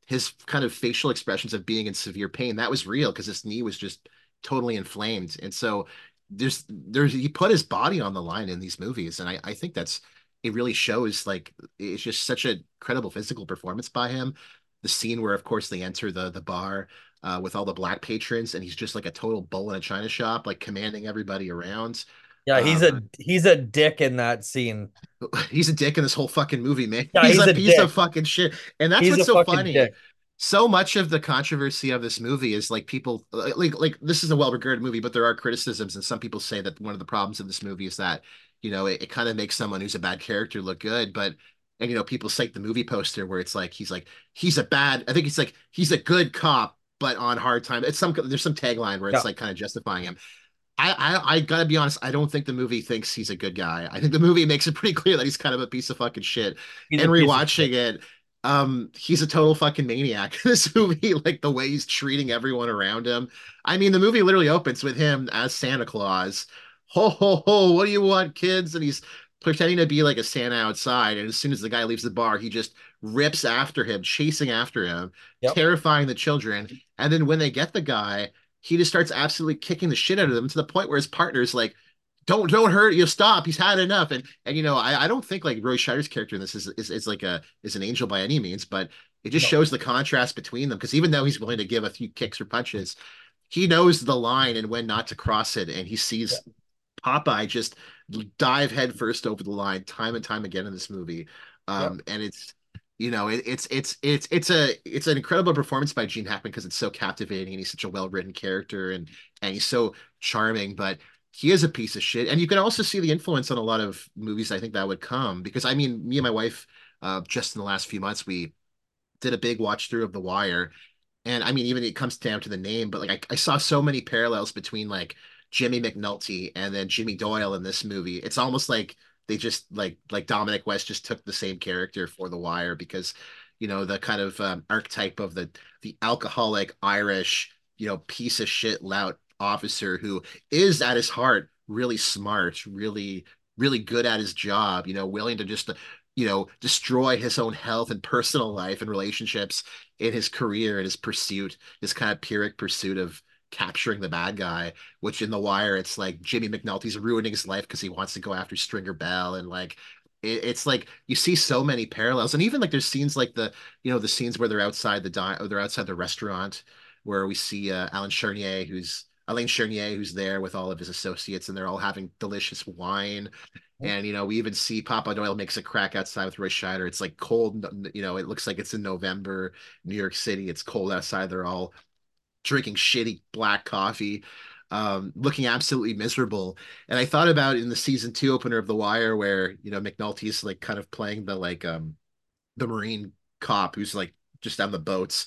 his kind of facial expressions of being in severe pain, that was real because his knee was just totally inflamed. And so there's there's he put his body on the line in these movies, and I, I think that's it really shows like it's just such a credible physical performance by him. The scene where, of course, they enter the the bar uh, with all the black patrons, and he's just like a total bull in a china shop, like commanding everybody around. Yeah, he's Um, a he's a dick in that scene. he's a dick in this whole fucking movie, man. Yeah, He's he's a a piece dick. of fucking shit. And that's He's what's so funny. dick. So much of the controversy of this movie is like people like like this is a well-regarded movie, but there are criticisms, and some people say that one of the problems of this movie is that, you know, it, it kind of makes someone who's a bad character look good. But and you know, people cite the movie poster where it's like he's like he's a bad, I think it's like he's a good cop, but on hard time. It's some there's some tagline where it's Yeah, like kind of justifying him. I, I I gotta be honest. I don't think the movie thinks he's a good guy. I think the movie makes it pretty clear that he's kind of a piece of fucking shit. he's And rewatching it, um, he's a total fucking maniac. This movie, like the way he's treating everyone around him. I mean, the movie literally opens with him as Santa Claus. Ho ho ho! What do you want, kids? And he's pretending to be like a Santa outside. And as soon as the guy leaves the bar, he just rips after him, chasing after him, Yep. terrifying the children. And then when they get the guy he just starts absolutely kicking the shit out of them to the point where his partner's like, "Don't don't hurt you stop. He's had enough." And and you know, I, I don't think like Roy Scheider's character in this is, is is like a is an angel by any means, but it just No. shows the contrast between them because even though he's willing to give a few kicks or punches, he knows the line and when not to cross it, and he Yeah. sees Popeye just dive headfirst over the line time and time again in this movie. Um, and it's you know it, it's it's it's it's a it's an incredible performance by Gene Hackman because it's so captivating and he's such a well written character and and he's so charming, but he is a piece of shit. And you can also see the influence on a lot of movies I think that would come because I mean me and my wife uh, just in the last few months we did a big watch through of The Wire and I mean, even it comes down to the name, but like I, I saw so many parallels between like Jimmy McNulty and then Jimmy Doyle in this movie. It's almost like they just like like Dominic West just took the same character for The Wire because you know the kind of um, archetype of the the alcoholic Irish you know piece of shit lout officer who is at his heart really smart, really really good at his job, you know, willing to just you know destroy his own health and personal life and relationships in his career and his pursuit, his kind of pyrrhic pursuit of capturing the bad guy, which in The Wire, it's like Jimmy McNulty's ruining his life because he wants to go after Stringer Bell and like it, it's like you see so many parallels. And even like there's scenes like the you know the scenes where they're outside the di- or they're outside the restaurant where we see uh, Alan Chernier who's Alain Chernier who's there with all of his associates and they're all having delicious wine and you know, we even see Popeye Doyle makes a crack outside with Roy Scheider. It's like cold, you know, it looks like it's in November, New York City. It's cold outside. They're all drinking shitty black coffee, um, looking absolutely miserable. And I thought about in the season two opener of The Wire, where you know McNulty's like kind of playing the like um the Marine cop who's like just on the boats,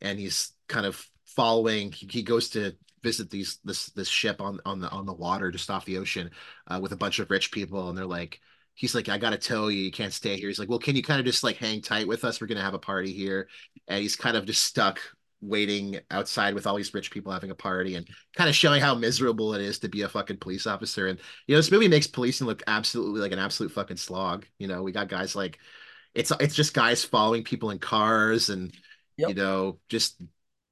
and he's kind of following. He, he goes to visit these this this ship on on the on the water just off the ocean uh, with a bunch of rich people, and they're like. He's like, I gotta tell you, you can't stay here. He's like, well, can you kind of just like hang tight with us? We're gonna have a party here, and he's kind of just stuck waiting outside with all these rich people having a party and kind of showing how miserable it is to be a fucking police officer. And you know, this movie makes policing look absolutely like an absolute fucking slog. You know, we got guys like it's it's just guys following people in cars and you know just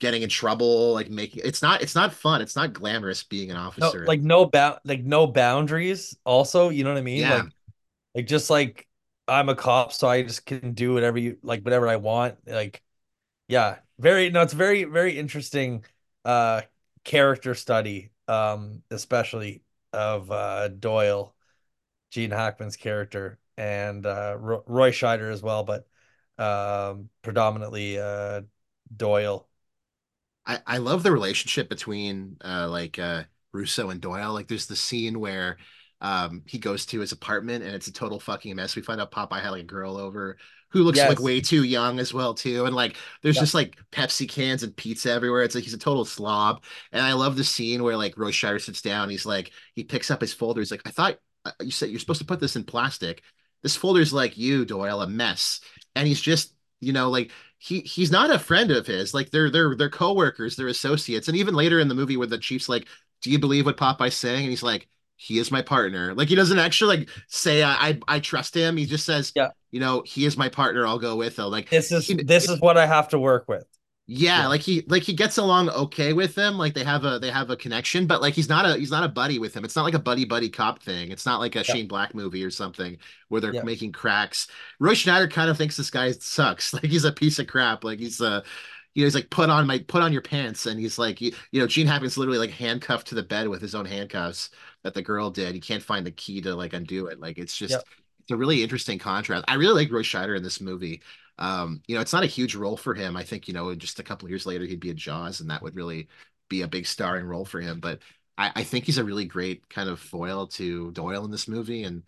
getting in trouble, like making it's not it's not fun. It's not glamorous being an No, officer. like no bound like no boundaries also, you know what I mean? Yeah, Like like just like I'm a cop, so I just can do whatever you like whatever I want. Like yeah, very no, it's very, very interesting uh character study, um, especially of uh Doyle, Gene Hackman's character, and uh Roy Scheider as well, but um predominantly uh Doyle. I, I love the relationship between uh like uh Russo and Doyle. Like there's the scene where um he goes to his apartment and it's a total fucking mess. We find out Popeye had like a girl over who looks like way too young as well too. And like there's Yeah. just like Pepsi cans and pizza everywhere. It's like he's a total slob. And I love the scene where like Roy Scheider sits down. He's like he picks up his folder. He's like, I thought uh, you said you're supposed to put this in plastic. This folder's like you, Doyle, a mess. And he's just you know like he he's not a friend of his. Like they're they're they're coworkers, they're associates. And even later in the movie where the chief's like, "Do you believe what Popeye's saying?" and he's like, he is my partner. Like he doesn't actually like say I I, I trust him. He just says, Yeah. you know, he is my partner. I'll go with him. Like This is he, this is what I have to work with. Yeah, Yeah. like he like he gets along okay with them. Like they have a they have a connection, but like he's not a he's not a buddy with him. It's not like a buddy buddy cop thing. It's not like a Yeah. Shane Black movie or something where they're Yeah. making cracks. Roy Scheider kind of thinks this guy sucks. Like he's a piece of crap. Like he's uh you know, he's like put on my put on your pants, and he's like, you, you know, Gene Hackman literally like handcuffed to the bed with his own handcuffs that the girl did. He can't find the key to like undo it. Like it's just it's a really interesting contrast. I really like Roy Scheider in this movie. Um, you know, it's not a huge role for him. I think, you know, just a couple years later he'd be a Jaws, and that would really be a big starring role for him. But I, I think he's a really great kind of foil to Doyle in this movie, and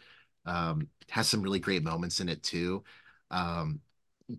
um, has some really great moments in it too. Um,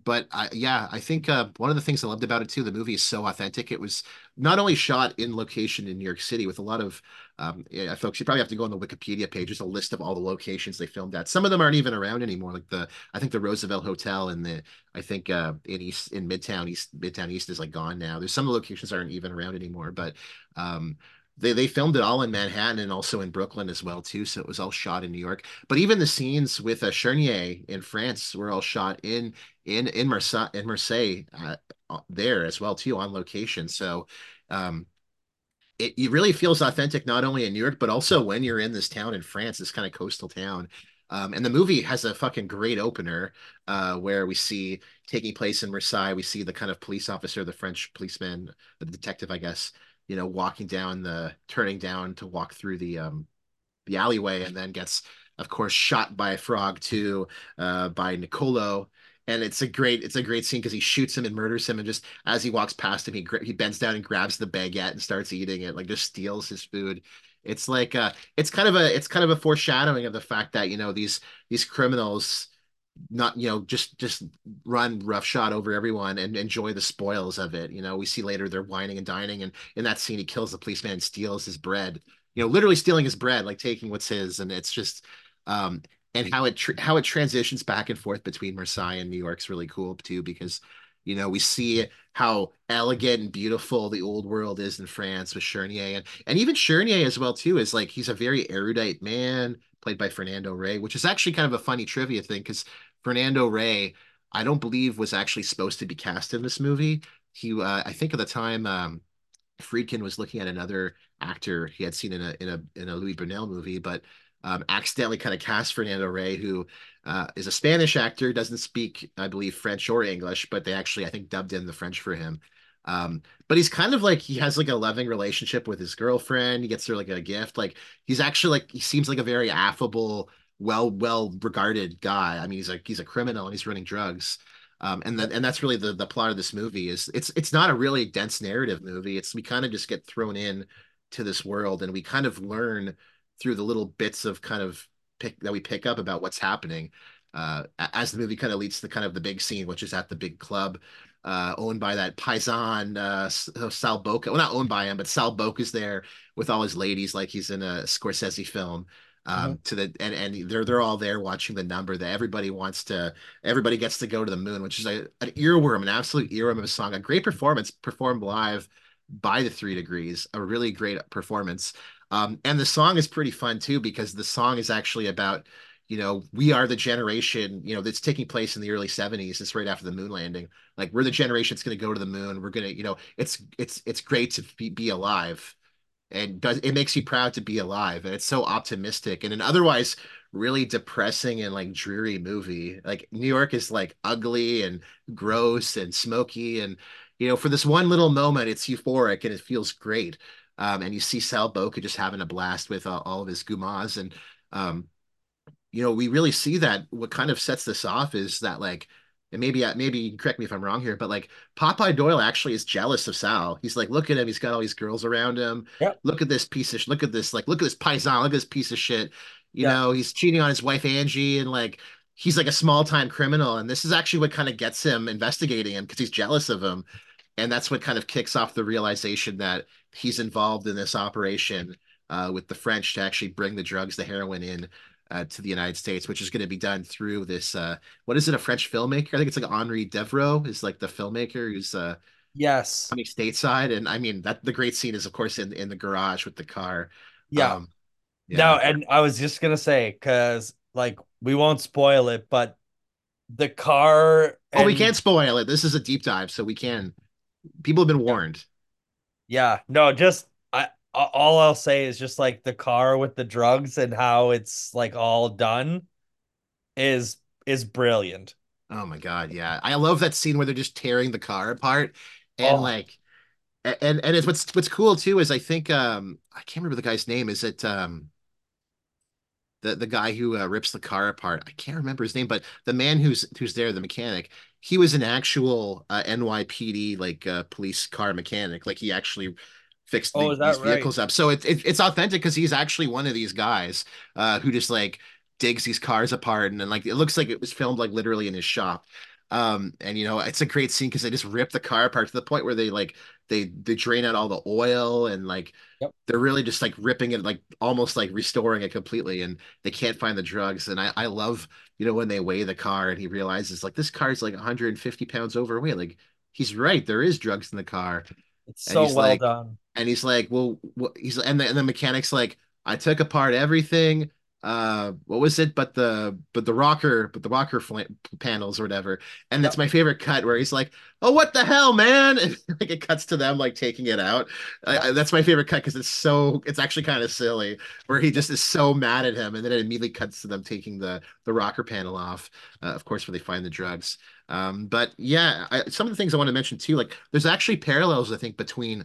but I, yeah, I think uh, one of the things I loved about it too, the movie is so authentic. It was not only shot in location in New York City with a lot of, um, yeah, folks, you probably have to go on the Wikipedia page. There's a list of all the locations they filmed at. Some of them aren't even around anymore. Like the, I think the Roosevelt Hotel and the, I think uh, in East, in Midtown East, Midtown East is like gone now. There's some of the locations aren't even around anymore, but um, they they filmed it all in Manhattan and also in Brooklyn as well too. So it was all shot in New York. But even the scenes with uh, Chernier in France were all shot in in in Marseille in Marseille uh, uh, there as well too on location. So um, it, it really feels authentic not only in New York but also when you're in this town in France, this kind of coastal town. Um, and the movie has a fucking great opener uh, where we see taking place in Marseille. We see the kind of police officer, the French policeman, the detective, I guess, you know, walking down the turning down to walk through the um the alleyway and then gets, of course, shot by a frog too, uh, by Nicolo. And it's a great, it's a great scene because he shoots him and murders him, and just as he walks past him, he he bends down and grabs the baguette and starts eating it, like just steals his food. It's like uh, it's kind of a, it's kind of a foreshadowing of the fact that you know these these criminals not you know just just run roughshod over everyone and enjoy the spoils of it. You know we see later they're wining and dining and in that scene he kills the policeman and steals his bread you know literally stealing his bread like taking what's his and it's just um and how it how it transitions back and forth between Marseille and New York's really cool too because you know we see how elegant and beautiful the old world is in France with Chernier. And and even Chernier as well too is like he's a very erudite man played by Fernando Rey which is actually kind of a funny trivia thing because Fernando Rey I don't believe was actually supposed to be cast in this movie. He uh, I think at the time um Friedkin was looking at another actor he had seen in a in a in a Louis Buñuel movie, but um, accidentally kind of cast Fernando Rey, who uh, is a Spanish actor, doesn't speak, I believe, French or English, but they actually, I think, dubbed in the French for him. Um, but he's kind of like he has like a loving relationship with his girlfriend. He gets her like a gift. Like he's actually like he seems like a very affable, well well regarded guy. I mean, he's like he's a criminal and he's running drugs. Um, and then and that's really the the plot of this movie is it's it's not a really dense narrative movie. It's we kind of just get thrown in to this world and we kind of learn through the little bits of kind of pick that we pick up about what's happening uh, as the movie kind of leads to kind of the big scene, which is at the big club uh, owned by that paisan uh, Sal Boca. Well, not owned by him, but Sal Boca is there with all his ladies, like he's in a Scorsese film um to the and and they're they're all there watching the number that everybody wants to everybody gets to go to the moon which is a, an earworm an absolute earworm of a song a great performance performed live by the three degrees a really great performance um and the song is pretty fun too because the song is actually about you know we are the generation you know that's taking place in the early 70s it's right after the moon landing. Like we're the generation that's going to go to the moon we're going to you know it's it's it's great to be, be alive. And does it makes you proud to be alive and it's so optimistic and an otherwise really depressing and like dreary movie. Like New York is like ugly and gross and smoky and you know for this one little moment it's euphoric and it feels great um and you see Sal Boca just having a blast with uh, all of his gumas and um you know, we really see that what kind of sets this off is that like, and maybe maybe you can correct me if I'm wrong here, but like Popeye Doyle actually is jealous of Sal. He's like, look at him, he's got all these girls around him. Yeah. Look at this piece of sh- look at this, like, look at this paisan, look at this piece of shit. You Yeah. know, he's cheating on his wife Angie, and like he's like a small time criminal. And this is actually what kind of gets him investigating him because he's jealous of him. And that's what kind of kicks off the realization that he's involved in this operation uh, with the French to actually bring the drugs, the heroin in uh, to the United States, which is going to be done through this. Uh, what is it? A French filmmaker? I think it's like Henri Devereaux is like the filmmaker who's uh, Yes. coming stateside. And I mean that the great scene is of course in in the garage with the car. Yeah. Um, No, and I was just gonna say, because like we won't spoil it, but the car Oh, we can't spoil it. This is a deep dive, so we can. People have been warned. yeah, no, just I all I'll say is just like the car with the drugs and how it's like all done is is brilliant. Oh my God, yeah. I love that scene where they're just tearing the car apart and Oh, like and and it's what's what's cool too is I think um I can't remember the guy's name. Is it um the the guy who uh, rips the car apart. I can't remember his name, but the man who's who's there, the mechanic, he was an actual uh, NYPD like uh, police car mechanic. Like he actually fixed oh, the, is these right? vehicles up. So it, it it's authentic because he's actually one of these guys uh, who just like digs these cars apart and then like it looks like it was filmed like literally in his shop. Um, and you know, it's a great scene because they just rip the car apart to the point where they like they they drain out all the oil and like Yep. they're really just like ripping it like almost like restoring it completely and they can't find the drugs and I, I love you know when they weigh the car and he realizes like this car's like 150 pounds overweight like he's right there is drugs in the car It's and so well like done. and he's like well what he's and the, and the mechanic's like I took apart everything uh what was it? But the but the rocker but the rocker panels or whatever. And that's my favorite cut where he's like oh what the hell man? And like it cuts to them like taking it out. I, Yep. I, that's my favorite cut because it's so it's actually kind of silly where he just is so mad at him and then it immediately cuts to them taking the the rocker panel off uh, of course when they find the drugs. Um but yeah I, some of the things I want to mention too like there's actually parallels I think between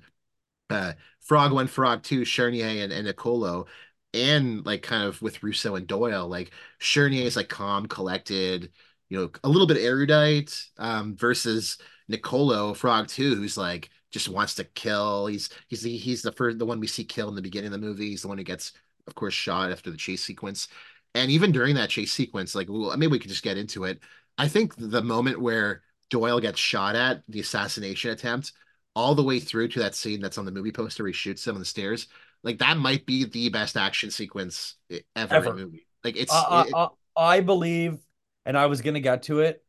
uh Frog One, Frog Two, Chernier and, and Nicolo, and like kind of with Russo and Doyle. Like Chernier is like calm, collected, you know, a little bit erudite, um, versus Nicolo, Frog Two, who's like just wants to kill. He's he's the he's the first the one we see kill in the beginning of the movie. He's the one who gets, of course, shot after the chase sequence. And even during that chase sequence, like well, maybe we could just get into it. I think the moment where Doyle gets shot at, the assassination attempt, all the way through to that scene that's on the movie poster he shoots him on the stairs. Like that might be the best action sequence ever in a movie. Like it's I, it, I, uh, I believe, and I was gonna get to it.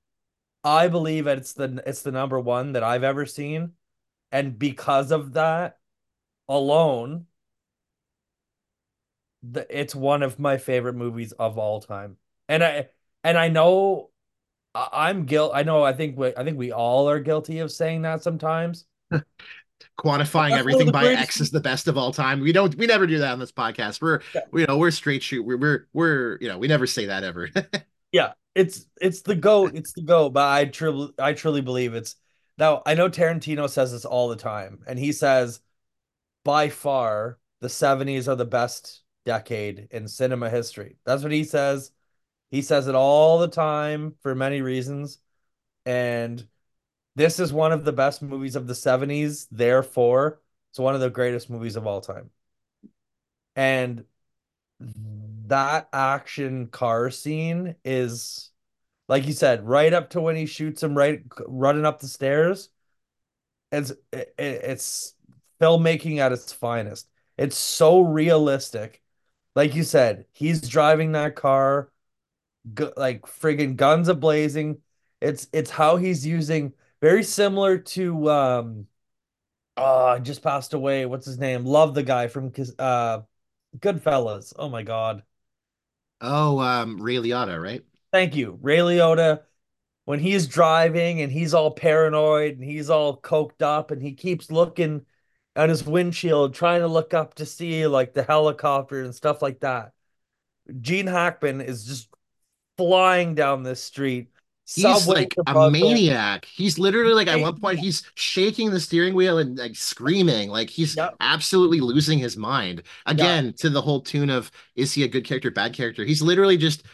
I believe that it's the it's the number one that I've ever seen, and because of that alone, the, it's one of my favorite movies of all time. And I and I know I'm guilt. I know. I think we I think we all are guilty of saying that sometimes. Quantifying that's everything by greatest. X is the best of all time. We don't we never do that on this podcast. We're Yeah, you know we're straight shoot. We're we're we're you know we never say that ever. yeah, it's it's the goat. It's the goat. But I truly I truly believe it's now. I know Tarantino says this all the time, and he says by far the 70s are the best decade in cinema history. That's what he says. He says it all the time for many reasons. And this is one of the best movies of the 70s. Therefore, it's one of the greatest movies of all time. And that action car scene is, like you said, right up to when he shoots him right running up the stairs. It's it, it's filmmaking at its finest. It's so realistic. Like you said, he's driving that car, like friggin' guns a blazing. It's it's how he's using very similar to um uh just passed away. What's his name? Love the guy from uh Goodfellas. Oh my God. oh, um, Ray Liotta, right? Thank you. Ray Liotta when he's driving and he's all paranoid and he's all coked up and he keeps looking at his windshield trying to look up to see like the helicopter and stuff like that. Gene Hackman is just flying down this street. He's like a him. maniac. He's literally like at one point he's shaking the steering wheel and like screaming, like he's Yep. absolutely losing his mind. Yeah. Again, to the whole tune of is he a good character, bad character? He's literally just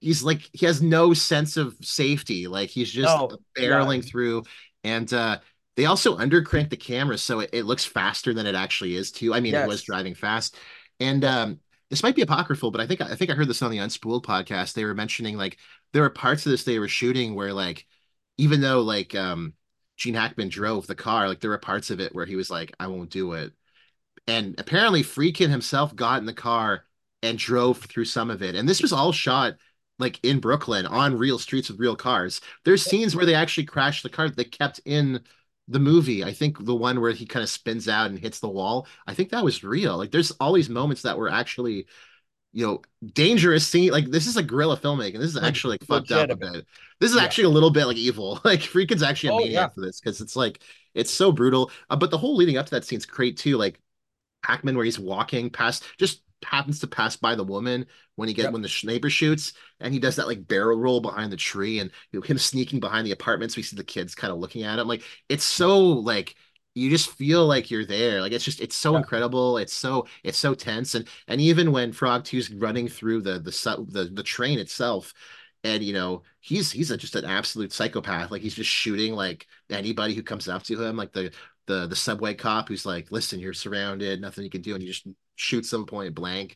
he's like he has no sense of safety. Like he's just No. Yeah. barreling through. And uh they also undercrank the camera so it, it looks faster than it actually is too. I mean, it was driving fast. And um this might be apocryphal, but I think I think I heard this on the Unspooled podcast. They were mentioning like there were parts of this they were shooting where like even though like um Gene Hackman drove the car, like there were parts of it where he was like, I won't do it. And apparently Friedkin himself got in the car and drove through some of it. And this was all shot like in Brooklyn on real streets with real cars. There's scenes where they actually crashed the car that they kept in the movie, I think the one where he kind of spins out and hits the wall, I think that was real. Like there's all these moments that were actually, you know, dangerous scene. Like this is a guerrilla filmmaking. This is actually like fucked up a bit. This is Yeah. actually a little bit like evil. Like Friedkin's actually a Oh yeah. maniac for this because it's like it's so brutal. Uh, but the whole leading up to that scene's great too. Like Hackman where he's walking past, just happens to pass by the woman when he get Yep. when the sniper shoots, and he does that like barrel roll behind the tree, and you know, him sneaking behind the apartments. We see the kids kind of looking at him. Like it's so like you just feel like you're there. Like it's just it's so Yeah. incredible. It's so it's so tense, and and even when Frog Two's running through the the the the train itself. And you know he's he's a, just an absolute psychopath. Like he's just shooting like anybody who comes up to him. Like the the the subway cop who's like, "Listen, you're surrounded, nothing you can do," and he just shoots them point blank.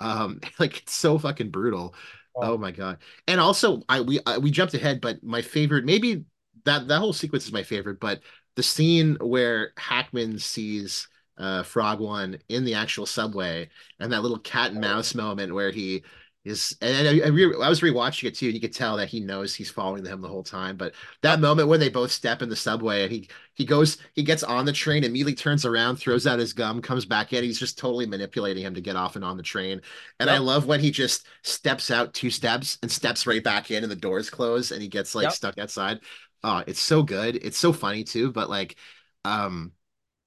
Um, like it's so fucking brutal. Oh, Oh my God. And also, I we I, we jumped ahead, but my favorite, maybe that that whole sequence is my favorite, but the scene where Hackman sees uh Frog One in the actual subway and that little cat and mouse moment where he is and I, I, re I was rewatching it too, and you could tell that he knows he's following him the whole time. But that moment when they both step in the subway and he he goes, he gets on the train, immediately turns around, throws out his gum, comes back in. He's just totally manipulating him to get off and on the train. And I love when he just steps out two steps and steps right back in, and the doors close, and he gets like Yep. stuck outside. Oh, it's so good. It's so funny too. But like, um,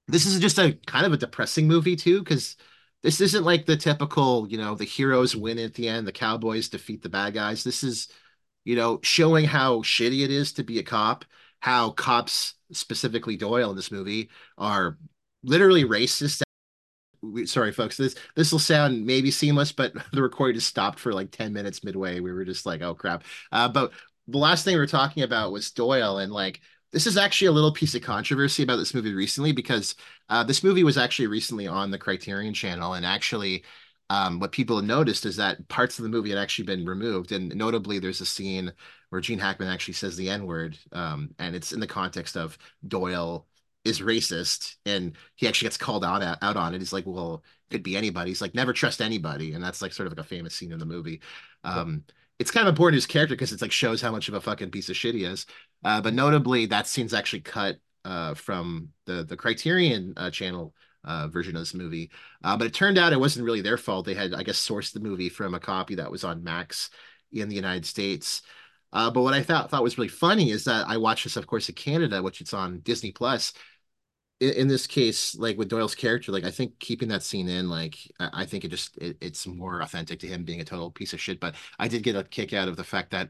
this is just a kind of a depressing movie too, because this isn't like the typical, you know, the heroes win at the end, the cowboys defeat the bad guys. This is you know, showing how shitty it is to be a cop, how cops, specifically Doyle in this movie, are literally racist. Sorry, folks. This this will sound maybe seamless, but the recording just stopped for like 10 minutes midway. We were just like, oh crap. Uh, but the last thing we were talking about was Doyle, and like this is actually a little piece of controversy about this movie recently because uh, this movie was actually recently on the Criterion channel, and actually um, what people have noticed is that parts of the movie had actually been removed. And notably, there's a scene where Gene Hackman actually says the N-word, um, and it's in the context of Doyle is racist, and he actually gets called out out on it. He's like, "Well, it could be anybody." He's like, "Never trust anybody," and that's like sort of like a famous scene in the movie. Um, it's kind of important to his character because it's like shows how much of a fucking piece of shit he is. Uh, but notably, that scene's actually cut uh, from the the Criterion uh, channel uh, version of this movie. Uh, but it turned out it wasn't really their fault. They had, I guess, sourced the movie from a copy that was on Max in the United States. Uh, but what I thought thought was really funny is that I watched this, of course, in Canada, which it's on Disney Plus. In, in this case, like with Doyle's character, like I think keeping that scene in, like I, I think it just it, it's more authentic to him being a total piece of shit. But I did get a kick out of the fact that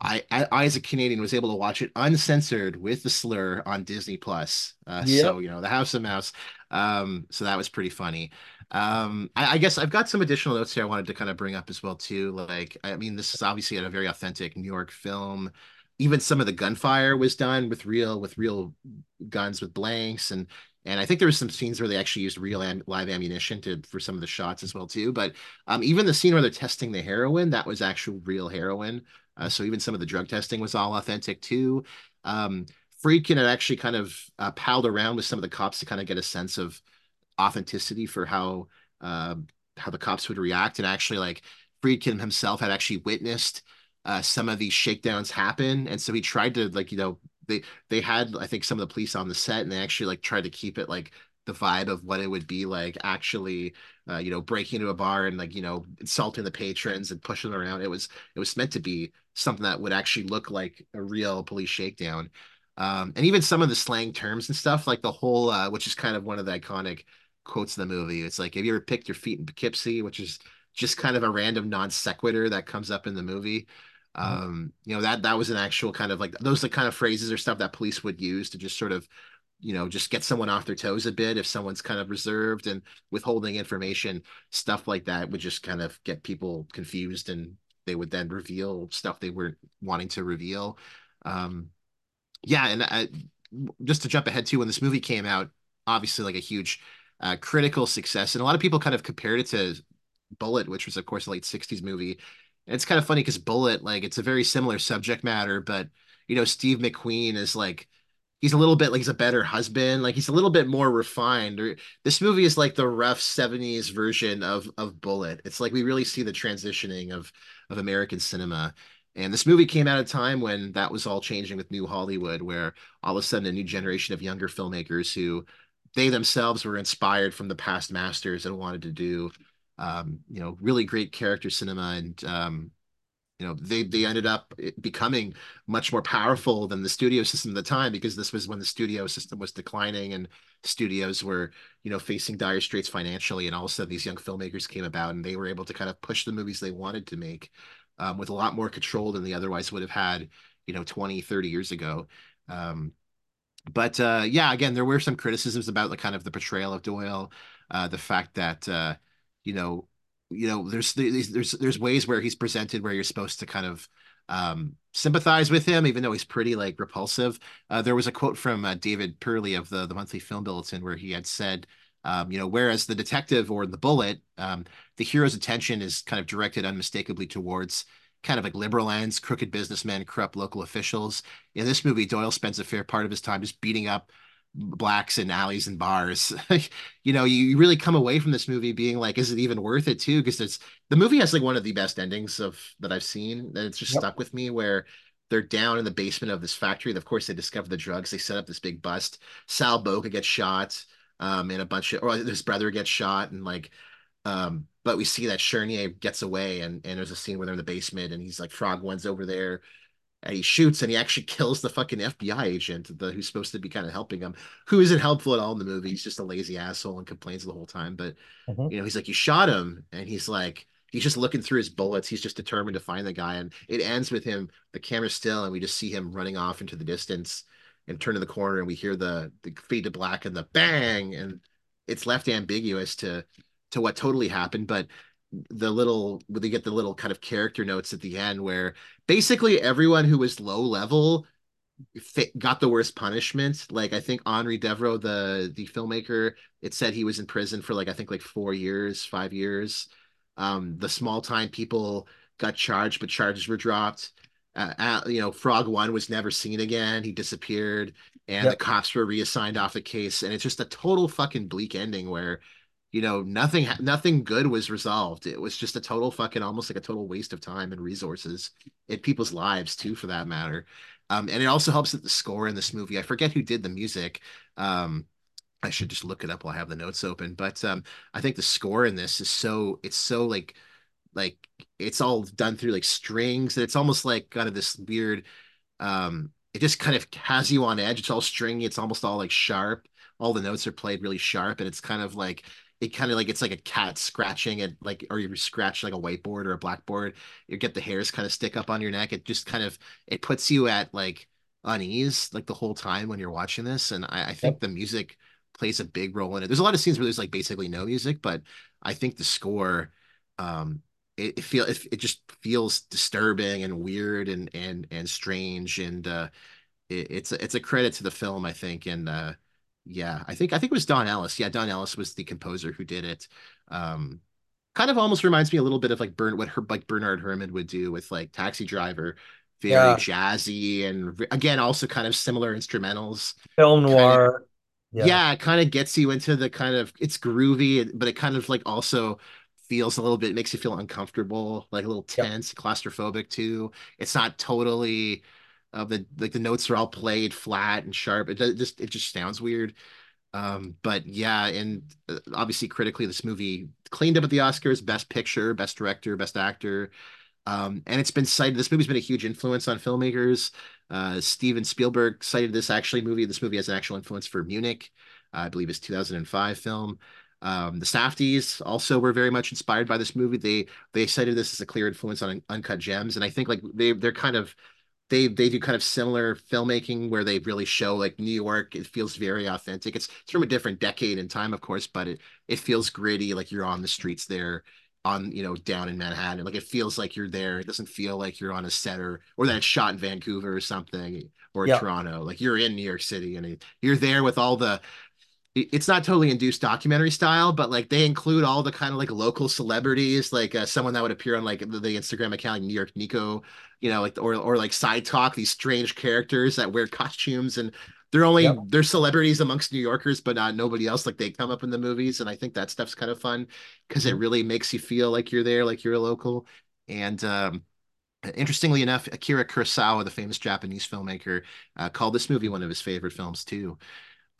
I, I, I, as a Canadian, was able to watch it uncensored with the slur on Disney Plus. Uh, so you know, the House of Mouse. Um, so that was pretty funny. Um, I, I guess I've got some additional notes here I wanted to kind of bring up as well too. Like, I mean, this is obviously a very authentic New York film. Even some of the gunfire was done with real with real guns with blanks and and I think there was some scenes where they actually used real am live ammunition to for some of the shots as well too. But um, even the scene where they're testing the heroin, that was actual real heroin. Uh, so even some of the drug testing was all authentic too. Um, Friedkin had actually kind of uh, palled around with some of the cops to kind of get a sense of authenticity for how uh, how the cops would react, and actually like Friedkin himself had actually witnessed uh, some of these shakedowns happen, and so he tried to like you know they they had I think some of the police on the set, and they actually like tried to keep it like the vibe of what it would be like actually uh, you know breaking into a bar and like you know insulting the patrons and pushing them around. It was it was meant to be something that would actually look like a real police shakedown. Um, and even some of the slang terms and stuff, like the whole, uh, which is kind of one of the iconic quotes in the movie. It's like, have you ever picked your feet in Poughkeepsie, which is just kind of a random non sequitur that comes up in the movie. Mhm. Um, you know, that that was an actual kind of like those are the kind of phrases or stuff that police would use to just sort of, you know, just get someone off their toes a bit if someone's kind of reserved and withholding information, stuff like that would just kind of get people confused and they would then reveal stuff they weren't wanting to reveal. Um, yeah, and I, just to jump ahead too, when this movie came out, obviously like a huge uh, critical success, and a lot of people kind of compared it to Bullitt, which was of course a late '60s movie. And it's kind of funny because Bullitt, like, it's a very similar subject matter, but you know, Steve McQueen is like he's a little bit like he's a better husband, like he's a little bit more refined. Or this movie is like the rough '70s version of of Bullitt It's like we really see the transitioning of of American cinema. And this movie came out at a time when that was all changing with New Hollywood, where all of a sudden a new generation of younger filmmakers who they themselves were inspired from the past masters and wanted to do, um, you know, really great character cinema and um, you know they they ended up becoming much more powerful than the studio system at the time because this was when the studio system was declining and studios were you know facing dire straits financially and all of a sudden these young filmmakers came about and they were able to kind of push the movies they wanted to make um, with a lot more control than they otherwise would have had you know 20 30 years ago. Um, but uh, yeah again there were some criticisms about the kind of the portrayal of doyle uh, the fact that uh, you know you know there's there's there's ways where he's presented where you're supposed to kind of um, sympathize with him, even though he's pretty like repulsive. Uh, there was a quote from uh, David Purley of the the Monthly Film Bulletin where he had said, um, you know, whereas the detective or the Bullitt, um, the hero's attention is kind of directed unmistakably towards kind of like liberal ends, crooked businessmen, corrupt local officials. In this movie, Doyle spends a fair part of his time just beating up blacks in alleys and bars. you know, you really come away from this movie being like, is it even worth it too? Because it's the movie has like one of the best endings of that I've seen. And it's just yep. stuck with me where they're down in the basement of this factory. Of course, they discover the drugs. They set up this big bust. Sal Boca gets shot, um, and a bunch of or his brother gets shot, and like um, but we see that Charnier gets away and, and there's a scene where they're in the basement and he's like frog one's over there and he shoots and he actually kills the fucking FBI agent the, who's supposed to be kind of helping him, who isn't helpful at all in the movie. He's just a lazy asshole and complains the whole time. But mm-hmm. you know, he's like, you shot him, and he's like, he's just looking through his bullets. He's just determined to find the guy, and it ends with him. The camera's still, and we just see him running off into the distance and turn to the corner, and we hear the the fade to black and the bang, and it's left ambiguous to to what totally happened, but the little they get the little kind of character notes at the end where basically everyone who was low level got the worst punishment. Like I think Henri Devereaux, the the filmmaker, it said he was in prison for like I think like four years, five years. Um, the small time people got charged, but charges were dropped. Uh, uh, you know, Frog One was never seen again. He disappeared, and yep. the cops were reassigned off the case. And it's just a total fucking bleak ending where you know nothing nothing good was resolved. It was just a total fucking almost like a total waste of time and resources in people's lives too for that matter. Um, and it also helps that the score in this movie i forget who did the music um, i should just look it up while i have the notes open but um, i think the score in this is so it's so like like it's all done through like strings and it's almost like kind of this weird um it just kind of has you on edge. It's all stringy. It's almost all like sharp. All the notes are played really sharp and it's kind of like it kind of like it's like a cat scratching it like or you scratch like a whiteboard or a blackboard you get the hairs kind of stick up on your neck it just kind of it puts you at like unease like the whole time when you're watching this and i, I think yep. the music plays a big role in it there's a lot of scenes where there's like basically no music but i think the score um it, it feel it, it just feels disturbing and weird and and and strange and uh it, it's it's a credit to the film i think and uh yeah, I think I think it was Don Ellis. Yeah, Don Ellis was the composer who did it. Um, kind of almost reminds me a little bit of like Burn what her like Bernard Herrmann would do with like Taxi Driver, very yeah. jazzy and again also kind of similar instrumentals. Film noir. Kind of, yeah. yeah, it kind of gets you into the kind of it's groovy, but it kind of like also feels a little bit makes you feel uncomfortable, like a little tense, yep. claustrophobic too. It's not totally uh, the like the notes are all played flat and sharp. It, it just it just sounds weird. Um, but yeah, and uh, obviously critically, this movie cleaned up at the Oscars: Best Picture, Best Director, Best Actor. Um, and it's been cited. This movie's been a huge influence on filmmakers. Uh, Steven Spielberg cited this actually movie. This movie has an actual influence for Munich, uh, I believe, his 2005 film. Um, the Safdies also were very much inspired by this movie. They they cited this as a clear influence on Uncut Gems, and I think like they they're kind of they they do kind of similar filmmaking where they really show like New York. It feels very authentic. It's, it's from a different decade and time, of course, but it it feels gritty, like you're on the streets there, on you know down in Manhattan. Like it feels like you're there. It doesn't feel like you're on a set or or that it's shot in Vancouver or something or yep. Toronto. Like you're in New York City and you're there with all the it's not totally induced documentary style, but like they include all the kind of like local celebrities, like uh, someone that would appear on like the, the Instagram account, like New York Nico, you know, like or or like side talk, these strange characters that wear costumes and they're only yep. they're celebrities amongst New Yorkers, but not nobody else. Like they come up in the movies, and I think that stuff's kind of fun because it mm-hmm. really makes you feel like you're there, like you're a local. And um, Interestingly enough, Akira Kurosawa, the famous Japanese filmmaker, uh, called this movie one of his favorite films too.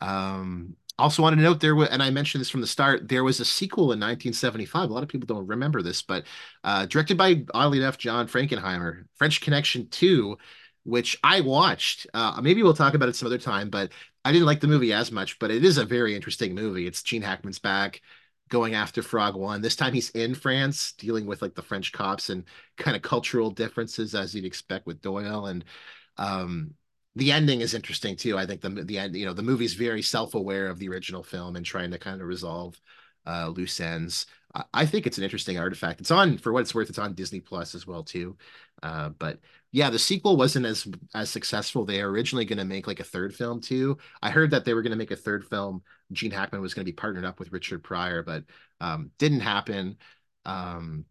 Um, also wanted to note there and I mentioned this from the start, there was a sequel in 1975. A lot of people don't remember this, but uh, directed by, oddly enough, John Frankenheimer, French Connection 2, which I watched. Uh, maybe we'll talk about it some other time, but I didn't like the movie as much, but it is a very interesting movie. It's Gene Hackman's back going after Frog One. This time he's in France, dealing with like the French cops and kind of cultural differences as you'd expect with Doyle. And um, the ending is interesting too. I think the the end, you know, the movie's very self-aware of the original film and trying to kind of resolve uh, loose ends. I, I think it's an interesting artifact. It's on for what it's worth. It's on Disney Plus as well too. Uh, but yeah, the sequel wasn't as as successful. They are originally going to make like a third film too. I heard that they were going to make a third film. Gene Hackman was going to be partnered up with Richard Pryor, but um, didn't happen. Um,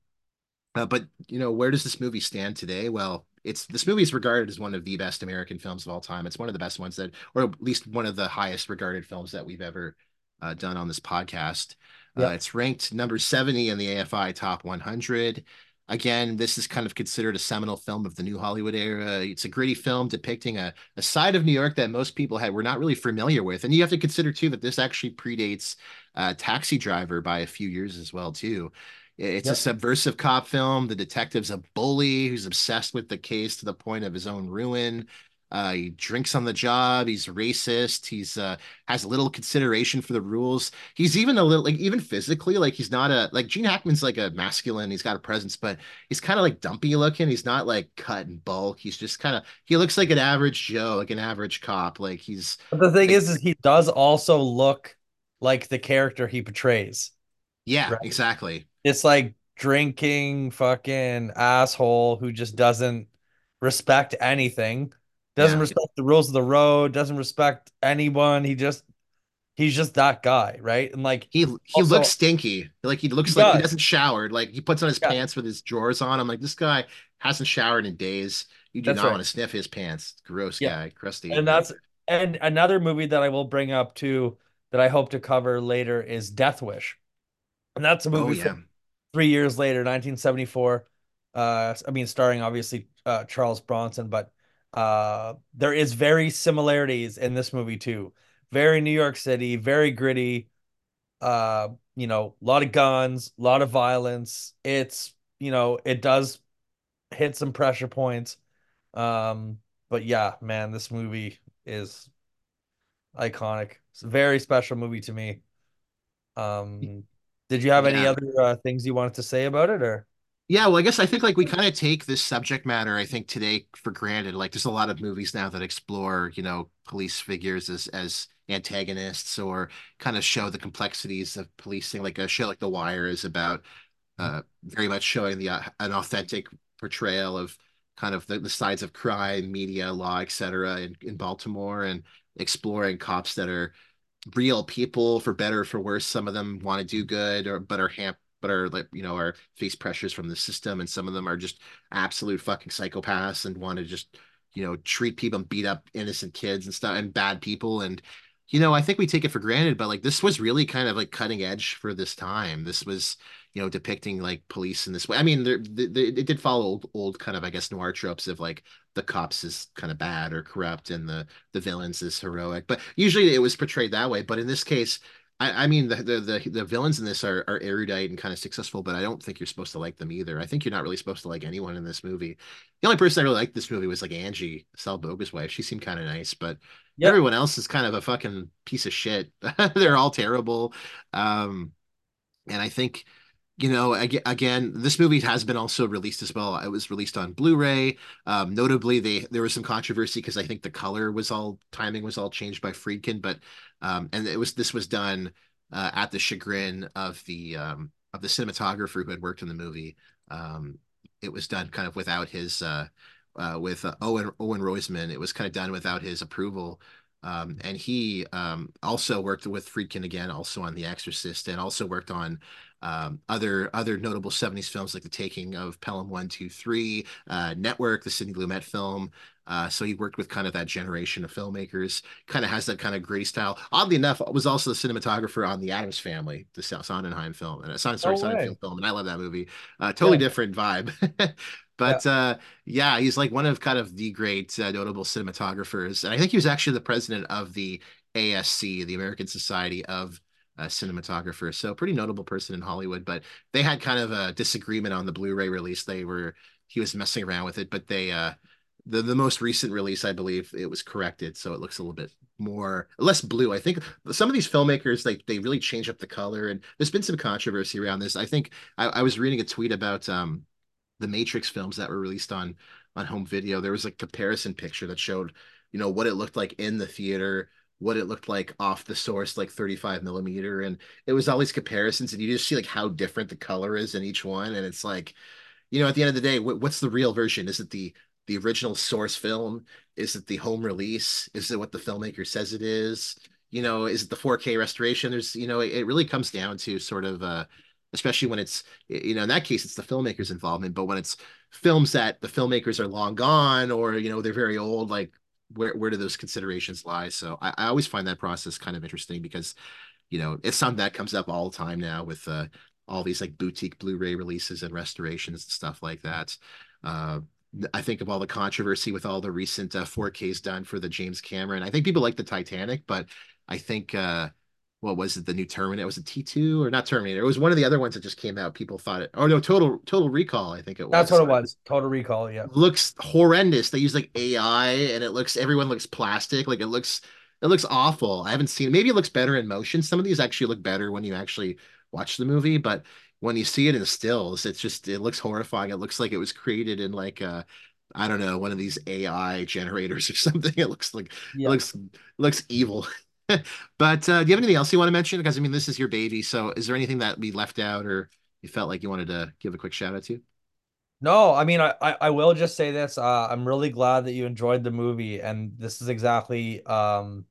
uh, but you know, where does this movie stand today? Well, it's this movie is regarded as one of the best American films of all time. It's one of the best ones that, or at least one of the highest regarded films that we've ever uh, done on this podcast. Uh, it's ranked number 70 in the AFI Top 100. Again, this is kind of considered a seminal film of the new Hollywood era. It's a gritty film depicting a, a side of New York that most people had were not really familiar with. And you have to consider too that this actually predates uh, Taxi Driver by a few years as well too. It's yep. a subversive cop film. The detective's a bully who's obsessed with the case to the point of his own ruin. Uh, he drinks on the job. He's racist. He's uh, has little consideration for the rules. He's even a little like even physically like he's not a like Gene Hackman's like a masculine. He's got a presence, but he's kind of like dumpy looking. He's not like cut and bulk. He's just kind of he looks like an average Joe, like an average cop. Like he's. But the thing like, is, is he does also look like the character he portrays. Yeah, right? exactly. It's like drinking fucking asshole who just doesn't respect anything doesn't yeah. respect the rules of the road, doesn't respect anyone. He just he's just that guy, right? And like he he also, looks stinky. Like he looks he like does. he doesn't shower. Like he puts on his yeah. pants with his drawers on. I'm like, this guy hasn't showered in days. You do that's not right. want to sniff his pants. Gross yeah. guy, crusty. And that's and another movie that I will bring up too that I hope to cover later is Death Wish. And that's a oh, movie oh, yeah. from three years later, 1974. Uh, I mean, starring obviously uh, Charles Bronson, but uh, there is very similarities in this movie too. Very New York City, very gritty. Uh, you know, a lot of guns, a lot of violence. It's you know, it does hit some pressure points. Um, but yeah, man, this movie is iconic. It's a very special movie to me. Um, did you have yeah. any other uh, things you wanted to say about it, or? Yeah, well, I guess I think like we kind of take this subject matter, I think today for granted. Like there's a lot of movies now that explore, you know, police figures as as antagonists or kind of show the complexities of policing. Like a show like The Wire is about uh very much showing the uh, an authentic portrayal of kind of the, the sides of crime, media, law, etc. in, in Baltimore and exploring cops that are real people for better for worse. Some of them want to do good or but are hamp but are like you know are face pressures from the system and some of them are just absolute fucking psychopaths and want to just you know treat people and beat up innocent kids and stuff and bad people. And you know i think we take it for granted but like this was really kind of like cutting edge for this time. This was you know depicting like police in this way. I mean there, it did follow old, old kind of i guess noir tropes of like the cops is kind of bad or corrupt and the the villains is heroic but usually it was portrayed that way but in this case I, I mean the, the, the the villains in this are are erudite and kind of successful, but I don't think you're supposed to like them either. I think you're not really supposed to like anyone in this movie. The only person I really liked this movie was like Angie, Sal Boca's wife. She seemed kind of nice, but yep. everyone else is kind of a fucking piece of shit. They're all terrible. Um, and I think you know, again, this movie has been also released as well. It was released on Blu-ray. Um, notably, they there was some controversy because I think the color was all timing was all changed by Friedkin, but um, and it was this was done uh, at the chagrin of the um, of the cinematographer who had worked in the movie. Um, it was done kind of without his uh, uh, with uh, Owen Owen Roizman. It was kind of done without his approval. Um, and he um, also worked with Friedkin again, also on The Exorcist, and also worked on um, other other notable 70s films like The Taking of Pelham 123, uh, Network, the Sidney Lumet film. Uh, so he worked with kind of that generation of filmmakers, kind of has that kind of gritty style. Oddly enough, was also the cinematographer on The Addams Family, the Sondheim film, and a Sondheim, sorry, Sondheim film, and I love that movie. Uh, totally yeah. different vibe. Yeah. But uh, yeah, he's like one of kind of the great uh, notable cinematographers, and I think he was actually the president of the ASC, the American Society of uh, Cinematographers. So pretty notable person in Hollywood. But they had kind of a disagreement on the Blu-ray release. They were he was messing around with it, but they uh, the the most recent release, I believe, it was corrected, so it looks a little bit more less blue. I think some of these filmmakers they they really change up the color, and there's been some controversy around this. I think I, I was reading a tweet about um the Matrix films that were released on on home video. There was a comparison picture that showed, you know, what it looked like in the theater, what it looked like off the source, like 35 millimeter, and it was all these comparisons, and you just see like how different the color is in each one, and it's like you know, at the end of the day, what's the real version? Is it the the original source film? Is it the home release? Is it what the filmmaker says it is? You know, is it the 4K restoration? There's, you know, it, it really comes down to sort of uh especially when it's you know in that case it's the filmmaker's involvement but when it's films that the filmmakers are long gone or you know they're very old like where where do those considerations lie so I, I always find that process kind of interesting because you know it's something that comes up all the time now with uh all these like boutique Blu-ray releases and restorations and stuff like that. Uh, I think of all the controversy with all the recent uh, 4Ks done for the James Cameron. I think people like the Titanic, but I think uh, what was it? The new Terminator was it T2 or not Terminator? It was one of the other ones that just came out. People thought it. Oh no, Total Total Recall. I think it was. That's what it was. Total Recall. Yeah. Looks horrendous. They use like AI, and it looks everyone looks plastic. Like it looks it looks awful. I haven't seen. Maybe it looks better in motion. Some of these actually look better when you actually watch the movie, but when you see it in stills, it's just it looks horrifying. It looks like it was created in like a I don't know, one of these AI generators or something. It looks like yeah. it looks it looks evil. but uh, do you have anything else you want to mention? Because I mean, this is your baby. So is there anything that we left out or you felt like you wanted to give a quick shout out to? No, I mean, I, I will just say this. Uh, I'm really glad that you enjoyed the movie, and this is exactly. Um,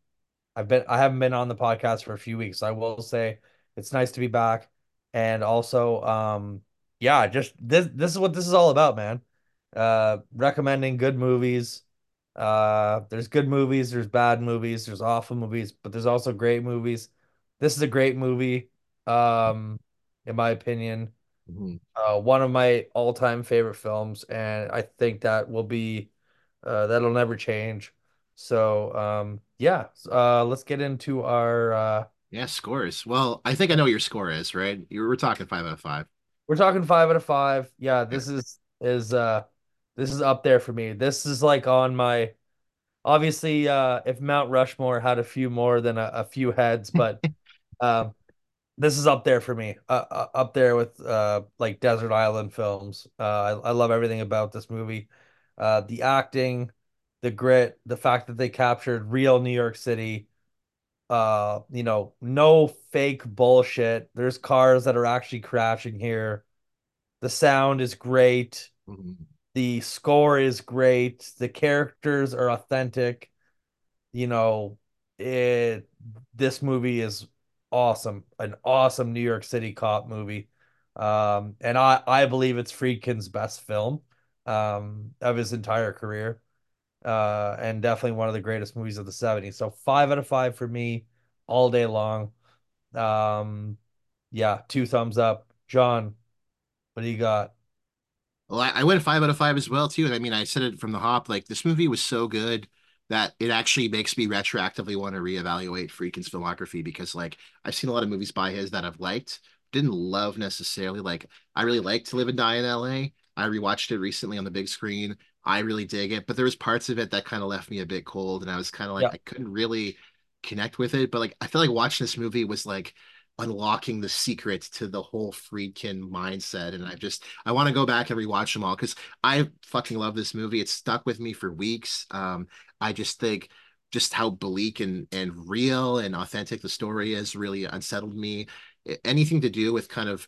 I've been I haven't been on the podcast for a few weeks. So I will say it's nice to be back. And also, um, yeah, just this this is what this is all about, man. Uh, recommending good movies. Uh, there's good movies, there's bad movies, there's awful movies, but there's also great movies. This is a great movie, um, in my opinion. Mm-hmm. Uh, one of my all-time favorite films, and I think that will be uh, that'll never change. So, um, yeah, uh, let's get into our uh, yeah, scores. Well, I think I know what your score is, right? You we're talking five out of five. We're talking five out of five. Yeah, this is is uh this is up there for me. This is like on my obviously uh if Mount Rushmore had a few more than a, a few heads, but um this is up there for me. Uh, uh, up there with uh like Desert Island films. Uh I, I love everything about this movie. Uh the acting, the grit, the fact that they captured real New York City uh you know no fake bullshit there's cars that are actually crashing here the sound is great mm-hmm. The score is great the characters are authentic you know it this movie is awesome an awesome new york city cop movie um and i i believe it's friedkin's best film um of his entire career uh, and definitely one of the greatest movies of the 70s. So five out of five for me all day long. Um, yeah, two thumbs up. John, what do you got? Well, I, I went five out of five as well too. And I mean, I said it from the hop. Like this movie was so good that it actually makes me retroactively want to reevaluate Friedkin's filmography because, like, I've seen a lot of movies by his that I've liked, didn't love necessarily. Like, I really like To Live and Die in L.A. I rewatched it recently on the big screen. I really dig it, but there was parts of it that kind of left me a bit cold, and I was kind of like, yeah. I couldn't really connect with it. But like, I feel like watching this movie was like unlocking the secret to the whole Friedkin mindset, and I just I want to go back and rewatch them all because I fucking love this movie. It's stuck with me for weeks. Um, I just think just how bleak and and real and authentic the story is really unsettled me. Anything to do with kind of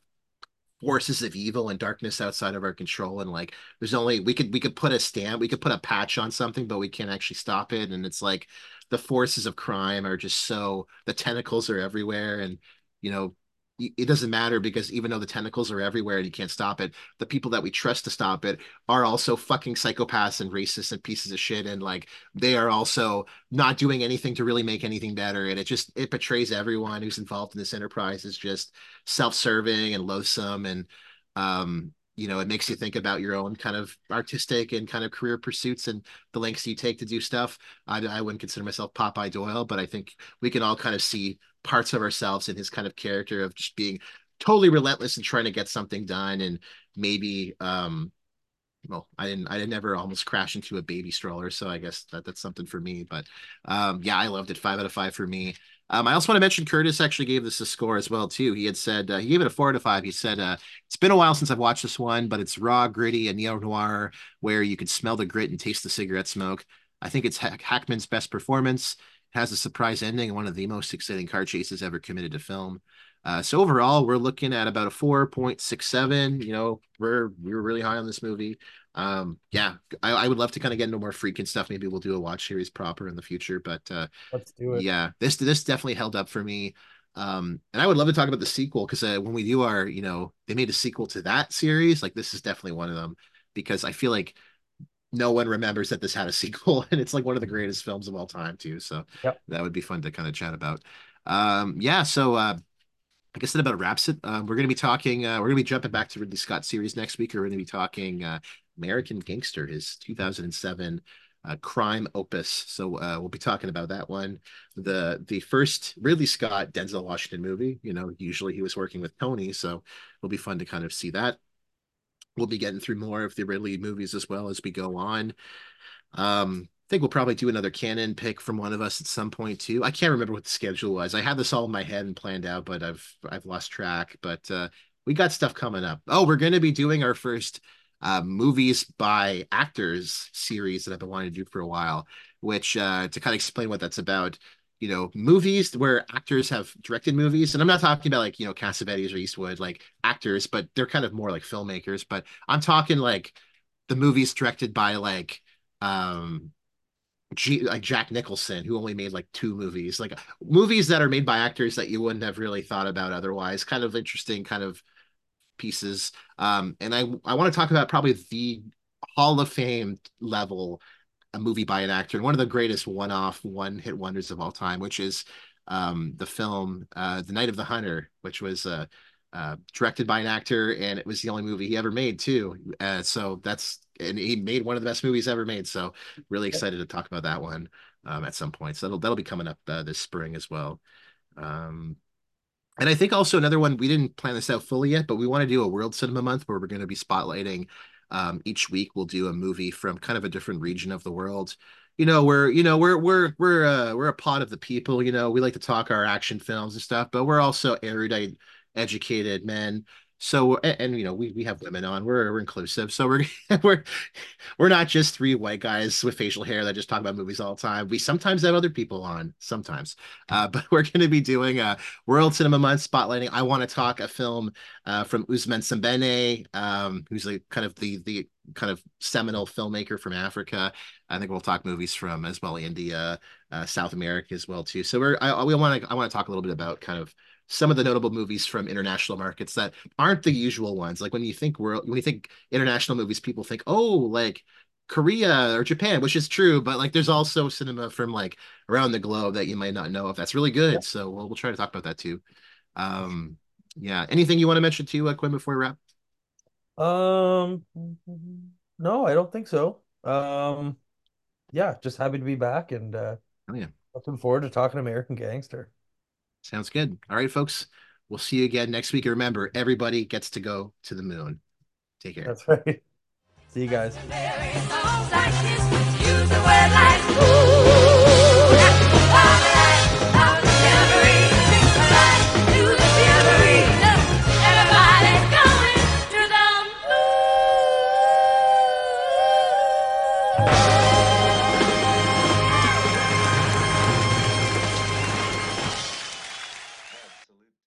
forces of evil and darkness outside of our control and like there's only we could we could put a stamp we could put a patch on something but we can't actually stop it and it's like the forces of crime are just so the tentacles are everywhere and you know it doesn't matter because even though the tentacles are everywhere and you can't stop it, the people that we trust to stop it are also fucking psychopaths and racists and pieces of shit. And like they are also not doing anything to really make anything better. And it just it betrays everyone who's involved in this enterprise is just self-serving and loathsome. And um you know, it makes you think about your own kind of artistic and kind of career pursuits and the lengths you take to do stuff. I, I wouldn't consider myself Popeye Doyle, but I think we can all kind of see parts of ourselves in his kind of character of just being totally relentless and trying to get something done and maybe um well, I didn't I didn't ever almost crash into a baby stroller, so I guess that that's something for me. But um yeah, I loved it. Five out of five for me. Um, I also want to mention Curtis actually gave this a score as well too. He had said uh, he gave it a four out of five. He said uh, it's been a while since I've watched this one, but it's raw, gritty, and neo noir where you could smell the grit and taste the cigarette smoke. I think it's Hack- Hackman's best performance. Has a surprise ending one of the most exciting car chases ever committed to film. Uh, so overall, we're looking at about a 4.67. You know, we're we are really high on this movie. Um, yeah, I, I would love to kind of get into more Friedkin stuff. Maybe we'll do a watch series proper in the future. But uh, let's do it. Yeah, this this definitely held up for me. Um, and I would love to talk about the sequel because uh, when we do our, you know, they made a sequel to that series. Like this is definitely one of them because I feel like no one remembers that this had a sequel and it's like one of the greatest films of all time too. So yep. that would be fun to kind of chat about. Um, yeah, so uh, I guess that about wraps it. Um, we're going to be talking. Uh, we're going to be jumping back to Ridley Scott series next week. We're going to be talking uh, American Gangster, his 2007 uh, crime opus. So uh, we'll be talking about that one. The the first Ridley Scott Denzel Washington movie. You know, usually he was working with Tony, so it'll be fun to kind of see that. We'll be getting through more of the Ridley movies as well as we go on. Um, I think we'll probably do another canon pick from one of us at some point too. I can't remember what the schedule was. I had this all in my head and planned out, but I've I've lost track. But uh, we got stuff coming up. Oh, we're going to be doing our first uh, movies by actors series that I've been wanting to do for a while. Which uh, to kind of explain what that's about, you know, movies where actors have directed movies, and I'm not talking about like you know Cassavetes or Eastwood, like actors, but they're kind of more like filmmakers. But I'm talking like the movies directed by like um G, like Jack Nicholson, who only made like two movies, like movies that are made by actors that you wouldn't have really thought about otherwise. Kind of interesting, kind of pieces. Um, and I I want to talk about probably the Hall of Fame level a movie by an actor and one of the greatest one-off one-hit wonders of all time, which is um, the film uh, The Night of the Hunter, which was uh, uh, directed by an actor, and it was the only movie he ever made too. Uh, so that's and he made one of the best movies ever made. So really excited to talk about that one um, at some point. So that'll that'll be coming up uh, this spring as well. Um, and I think also another one we didn't plan this out fully yet, but we want to do a World Cinema Month where we're going to be spotlighting um, each week. We'll do a movie from kind of a different region of the world. You know, we're you know we're we're we're uh, we're a pot of the people. You know, we like to talk our action films and stuff, but we're also erudite, educated men so and, and, you know we we have women on we're we're inclusive so we're we're we're not just three white guys with facial hair that just talk about movies all the time we sometimes have other people on sometimes uh, but we're going to be doing a world cinema month spotlighting i want to talk a film uh, from Ousmane Sembène um, who's like kind of the the kind of seminal filmmaker from Africa. I think we'll talk movies from as well India, uh, South America as well too. So we're I we want to I want to talk a little bit about kind of some of the notable movies from international markets that aren't the usual ones. Like when you think world, when you think international movies, people think, oh, like Korea or Japan, which is true, but like there's also cinema from like around the globe that you might not know if that's really good. Yeah. So we'll, we'll try to talk about that too. Um, yeah. Anything you want to mention too, uh, Quinn, before we wrap? Um, no, I don't think so. Um, yeah, just happy to be back and uh, oh, yeah. looking forward to talking American Gangster. Sounds good. All right, folks. We'll see you again next week. And remember, everybody gets to go to the moon. Take care. That's right. See you guys.